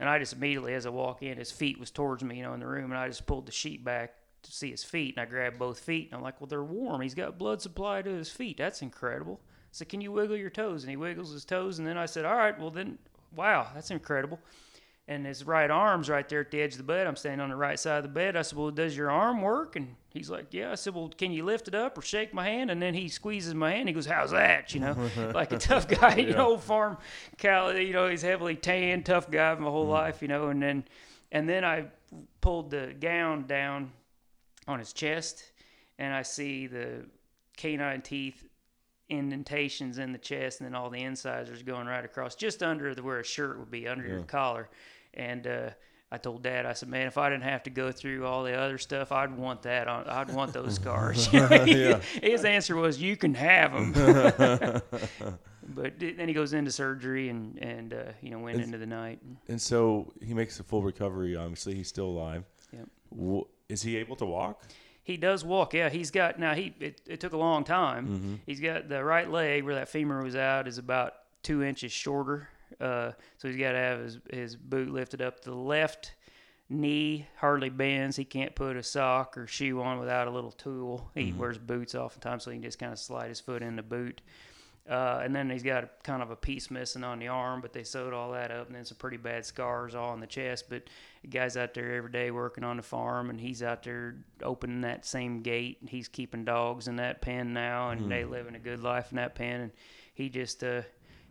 And I just immediately, as I walk in, his feet was towards me, you know, in the room, and I just pulled the sheet back to see his feet, and I grabbed both feet, and I'm like, well, they're warm. He's got blood supply to his feet. That's incredible. I said, can you wiggle your toes? And he wiggles his toes, and then I said, all right, well then, wow, that's incredible. And his right arm's right there at the edge of the bed. I'm standing on the right side of the bed. I said, well, does your arm work? And he's like, yeah. I said, well, can you lift it up or shake my hand? And then he squeezes my hand. He goes, how's that? You know, like a tough guy, you know, farm cow. You know, he's heavily tanned, tough guy my whole mm-hmm. life, you know. And then, and then I pulled the gown down on his chest, and I see the canine teeth indentations in the chest, and then all the incisors going right across, just under the, where a shirt would be, under your collar. And uh, I told Dad, I said, "Man, if I didn't have to go through all the other stuff, I'd want that. On, I'd want those scars." His answer was, "You can have them." but then he goes into surgery, and and uh, you know went into the night. And so he makes a full recovery. Obviously, he's still alive. Yep. Is he able to walk? He does walk. Yeah, he's got now. He it, it took a long time. Mm-hmm. He's got the right leg where that femur was out is about two inches shorter. Uh, so he's got to have his his boot lifted up. The left knee hardly bends. He can't put a sock or shoe on without a little tool. He Mm-hmm. wears boots oftentimes, so he can just kind of slide his foot in the boot. Uh, and then he's got a, kind of a piece missing on the arm, but they sewed all that up, and then some pretty bad scars all on the chest. But the guy's out there every day working on the farm, and he's out there opening that same gate. And he's keeping dogs in that pen now, and they living a good life in that pen. And he just uh,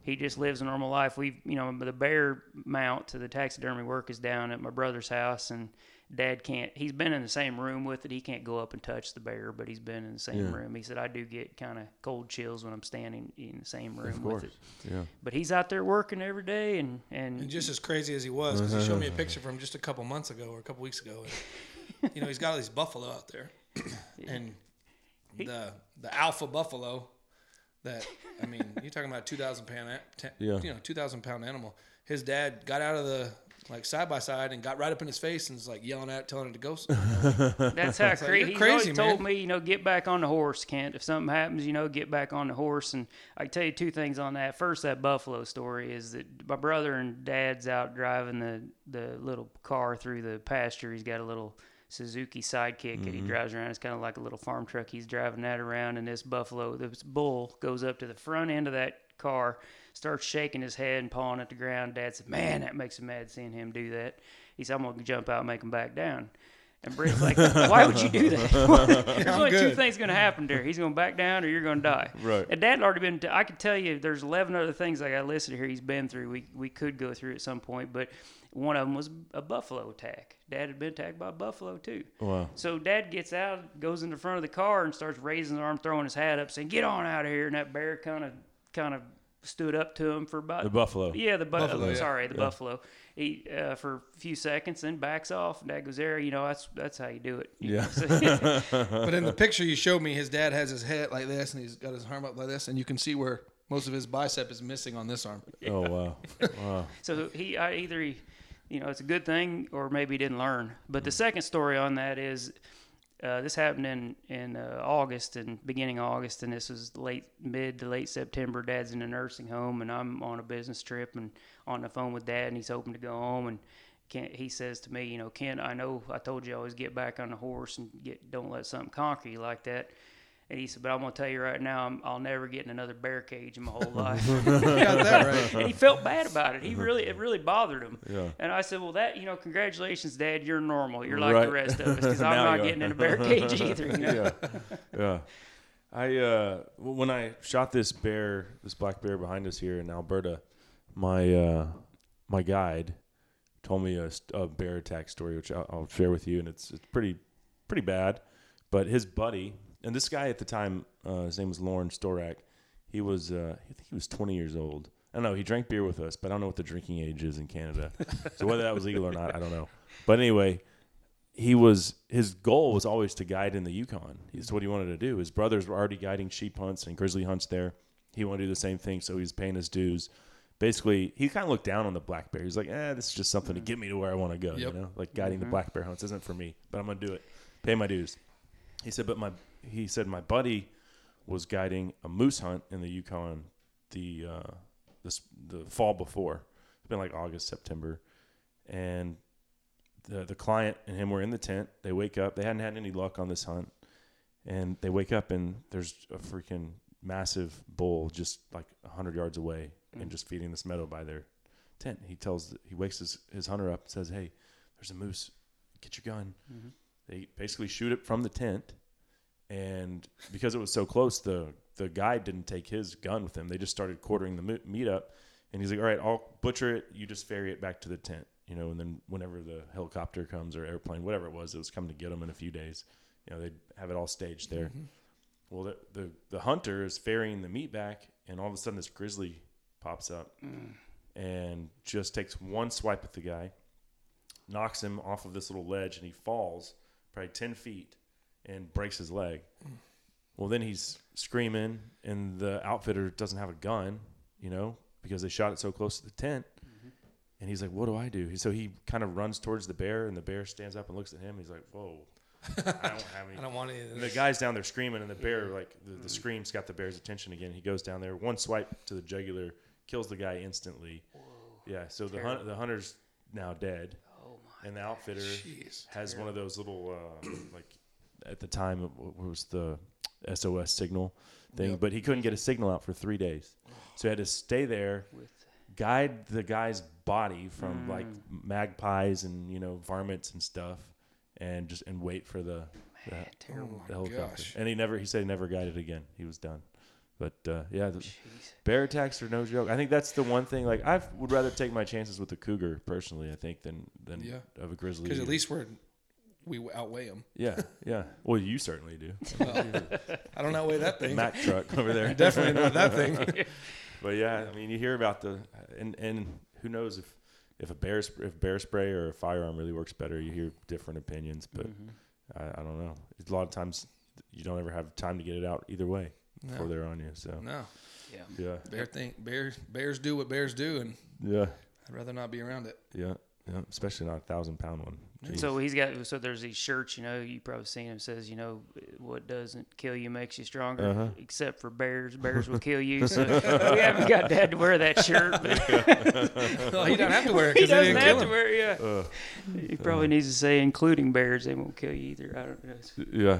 he just lives a normal life. We, you know, the bear mount to the taxidermy work is down at my brother's house, and Dad can't. He's been in the same room with it. He can't go up and touch the bear, but he's been in the same Yeah. room. He said I do get kind of cold chills when I'm standing in the same room Of with it. Yeah. But he's out there working every day, and and And just as crazy as he was, because he showed me a uh-huh. picture from just a couple months ago or a couple weeks ago. And, you know, he's got all these buffalo out there, and the the alpha buffalo. That I mean, you're talking about a two thousand pound, Yeah. you know, two thousand pound animal. His dad got out of the like side by side and got right up in his face and was like yelling at, telling it to go. That's how It's like, cra- crazy, always told me, you know, get back on the horse, Kent. If something happens, you know, get back on the horse. And I can tell you two things on that. First, that buffalo story is that my brother and dad's out driving the the little car through the pasture. He's got a little Suzuki sidekick that he mm-hmm. drives around. It's kind of like a little farm truck. He's driving that around, and this buffalo, this bull, goes up to the front end of that car, starts shaking his head and pawing at the ground. Dad said, "Man, that makes him mad seeing him do that." He said, "I'm gonna jump out and make him back down." And Britt's like, "Why would you do that? there's only two things gonna happen there. He's gonna back down, or you're gonna die." Right. And Dad had already been. I could tell you, there's 11 other things I got listed here. He's been through. We we could go through at some point, but one of them was a buffalo attack. Dad had been attacked by a buffalo too. Wow. So Dad gets out, goes in the front of the car, and starts raising his arm, throwing his hat up, saying, "Get on out of here!" And that bear kind of, kind of stood up to him for about The buffalo. Yeah, the bu- Buffalo, yeah. Sorry, the buffalo. He uh, for a few seconds, then backs off. And Dad goes, "There, you know, that's that's how you do it." You Yeah. but in the picture you showed me, his dad has his head like this, and he's got his arm up like this, and you can see where most of his bicep is missing on this arm. Oh wow. Wow. So he I, either he, you know, it's a good thing or maybe he didn't learn. But the second story on that is uh, this happened in in uh, August and beginning August, and this was late mid to late September. Dad's in a nursing home, and I'm on a business trip and on the phone with Dad, and he's hoping to go home and. Kent, he says to me, you know, Ken, I know I told you always get back on the horse and get don't let something conquer you like that. And he said, but I'm gonna tell you right now, I'm, I'll never get in another bear cage in my whole life. Got that right. and he felt bad about it. He really, it really bothered him. Yeah. And I said, well, that, you know, congratulations, Dad. You're normal. You're like Right. the rest of us because I'm not getting in a bear cage either. You know? yeah, yeah. I uh, when I shot this bear, this black bear behind us here in Alberta, my uh, my guide told me a, a bear attack story, which I'll, I'll share with you, and it's it's pretty pretty bad. But his buddy, and this guy at the time, uh, his name was Lauren Storak. He was uh, I think he was 20 years old. I don't know. He drank beer with us, but I don't know what the drinking age is in Canada. so whether that was legal or not, I don't know. But anyway, he was his goal was always to guide in the Yukon. That's what he wanted to do. His brothers were already guiding sheep hunts and grizzly hunts there. He wanted to do the same thing, so he's paying his dues. Basically, he kind of looked down on the black bear. He's like, "Eh, this is just something to get me to where I want to go." Yep. You know, like guiding the black bear hunts isn't for me, but I'm gonna do it. Pay my dues. He said, but my he said my buddy was guiding a moose hunt in the Yukon the uh, this the fall before. It's been like August, September, and the the client and him were in the tent. They wake up. They hadn't had any luck on this hunt, and they wake up and there's a freaking massive bull just like hundred yards away and just feeding this meadow by their tent. He tells he wakes his his hunter up and says, "Hey, there's a moose. Get your gun." They basically shoot it from the tent, and because it was so close, the the guide didn't take his gun with him. They just started quartering the mo- meat up, and he's like, "All right, I'll butcher it. You just ferry it back to the tent." You know, and then whenever the helicopter comes or airplane, whatever it was, it was coming to get them in a few days. You know, they'd have it all staged there. Mm-hmm. Well, the, the the hunter is ferrying the meat back, and all of a sudden this grizzly pops up mm. and just takes one swipe at the guy, knocks him off of this little ledge, and he falls probably ten feet and breaks his leg. Well, then he's screaming, and the outfitter doesn't have a gun, you know, because they shot it so close to the tent. And he's like, "What do I do?" So he kind of runs towards the bear, and the bear stands up and looks at him. He's like, "Whoa, I don't have any." I don't want any of And the guy's down there screaming, and the bear, like the, the screams, got the bear's attention again. He goes down there, one swipe to the jugular, kills the guy instantly. Yeah, so the hunt, the hunter's now dead, and the outfitter Jeez, has one of those little uh, like at the time it was the SOS signal thing, but he couldn't get a signal out for three days, so he had to stay there, guide the guy's body from like magpies and you know varmints and stuff, and just and wait for the the, terrible. the helicopter. gosh. And he never he said he never guided again. He was done. But uh, yeah, the bear attacks are no joke. I think that's the one thing. Like I would rather take my chances with a cougar personally. I think than than Yeah. of a grizzly. Because at least we're we outweigh them. yeah, yeah. Well, you certainly do. I don't outweigh that thing. Mack truck over there. Definitely not that thing. But yeah, I mean, you hear about the and and who knows if if a bear sp- if bear spray or a firearm really works better. You hear different opinions, but mm-hmm. I, I don't know. A lot of times you don't ever have time to get it out either way before they're on you. So No, yeah, bear thing. Bears bears do what bears do, and yeah, I'd rather not be around it. yeah, yeah. Especially not a thousand pound one. Jeez. So he's got so there's these shirts, you know, you probably seen him says, you know, what doesn't kill you makes you stronger, Uh-huh. except for bears. Bears will kill you. So we haven't got Dad to wear that shirt, but Well, he don't have to wear it he doesn't have kill to him. wear it. Yeah, he probably needs to say including bears. They won't kill you either. I don't know. Yeah.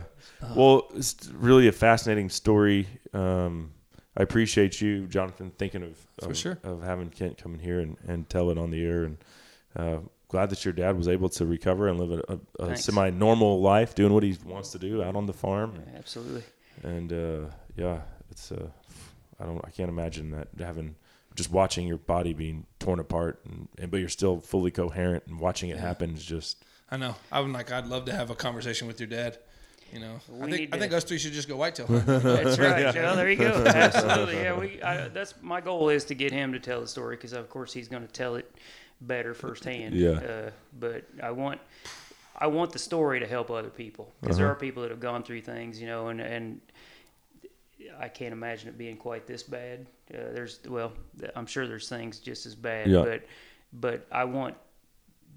Well, it's really a fascinating story. Um, I appreciate you, Jonathan, thinking of For of, sure. of having Kent come in here and, and tell it on the air. And uh, glad that your dad was able to recover and live a, a, a semi normal life, doing what he wants to do out on the farm. Yeah, absolutely. And uh, yeah, it's uh, I don't I can't imagine that having just watching your body being torn apart and, and but you're still fully coherent and watching it happen is just I know. I'm like, I'd love to have a conversation with your dad. You know, I We think need I think us three should just go whitetail hunt. That's right, Joe. There you go. Absolutely. Yeah, we. I, that's my goal is to get him to tell the story because of course he's going to tell it better firsthand. Yeah. Uh, but I want. I want the story to help other people because there are people that have gone through things, you know, and and I can't imagine it being quite this bad. Uh, there's well, I'm sure there's things just as bad, Yeah. but but I want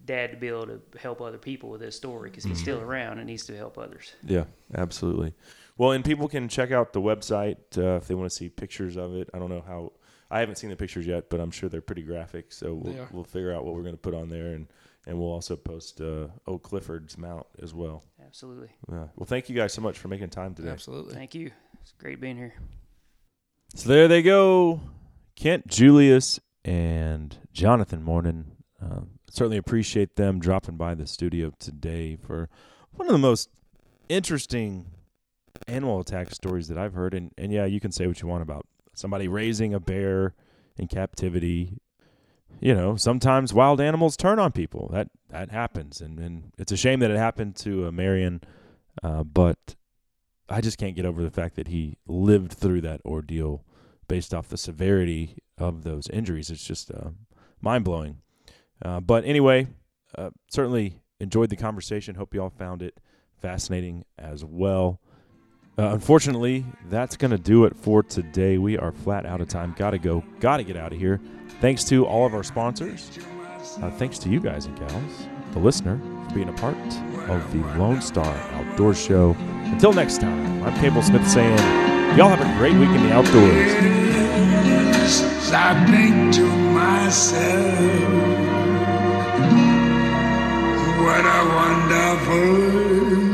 Dad to be able to help other people with this story because he's still around and needs to help others. Yeah, absolutely. Well, and people can check out the website uh, if they want to see pictures of it. I don't know how. I haven't seen the pictures yet, but I'm sure they're pretty graphic. So we'll, we'll figure out what we're going to put on there, and and we'll also post uh, Oak Clifford's mount as well. Absolutely. Uh, well, thank you guys so much for making time today. Absolutely. Thank you. It's great being here. So there they go, Kent Julius and Jonathan Morning. Uh, certainly appreciate them dropping by the studio today for one of the most interesting animal attack stories that I've heard. And, and yeah, you can say what you want about somebody raising a bear in captivity. You know, sometimes wild animals turn on people. That that happens, and, and it's a shame that it happened to uh, Marion. Uh, but I just can't get over the fact that he lived through that ordeal based off the severity of those injuries. It's just uh, mind blowing. Uh, but anyway, uh, certainly enjoyed the conversation. Hope you all found it fascinating as well. Uh, unfortunately, that's going to do it for today. We are flat out of time. Got to go. Got to get out of here. Thanks to all of our sponsors. Uh, thanks to you guys and gals, the listener, for being a part of the Lone Star Outdoor Show. Until next time, I'm Cable Smith saying, y'all have a great week in the outdoors. I think to myself, what a wonderful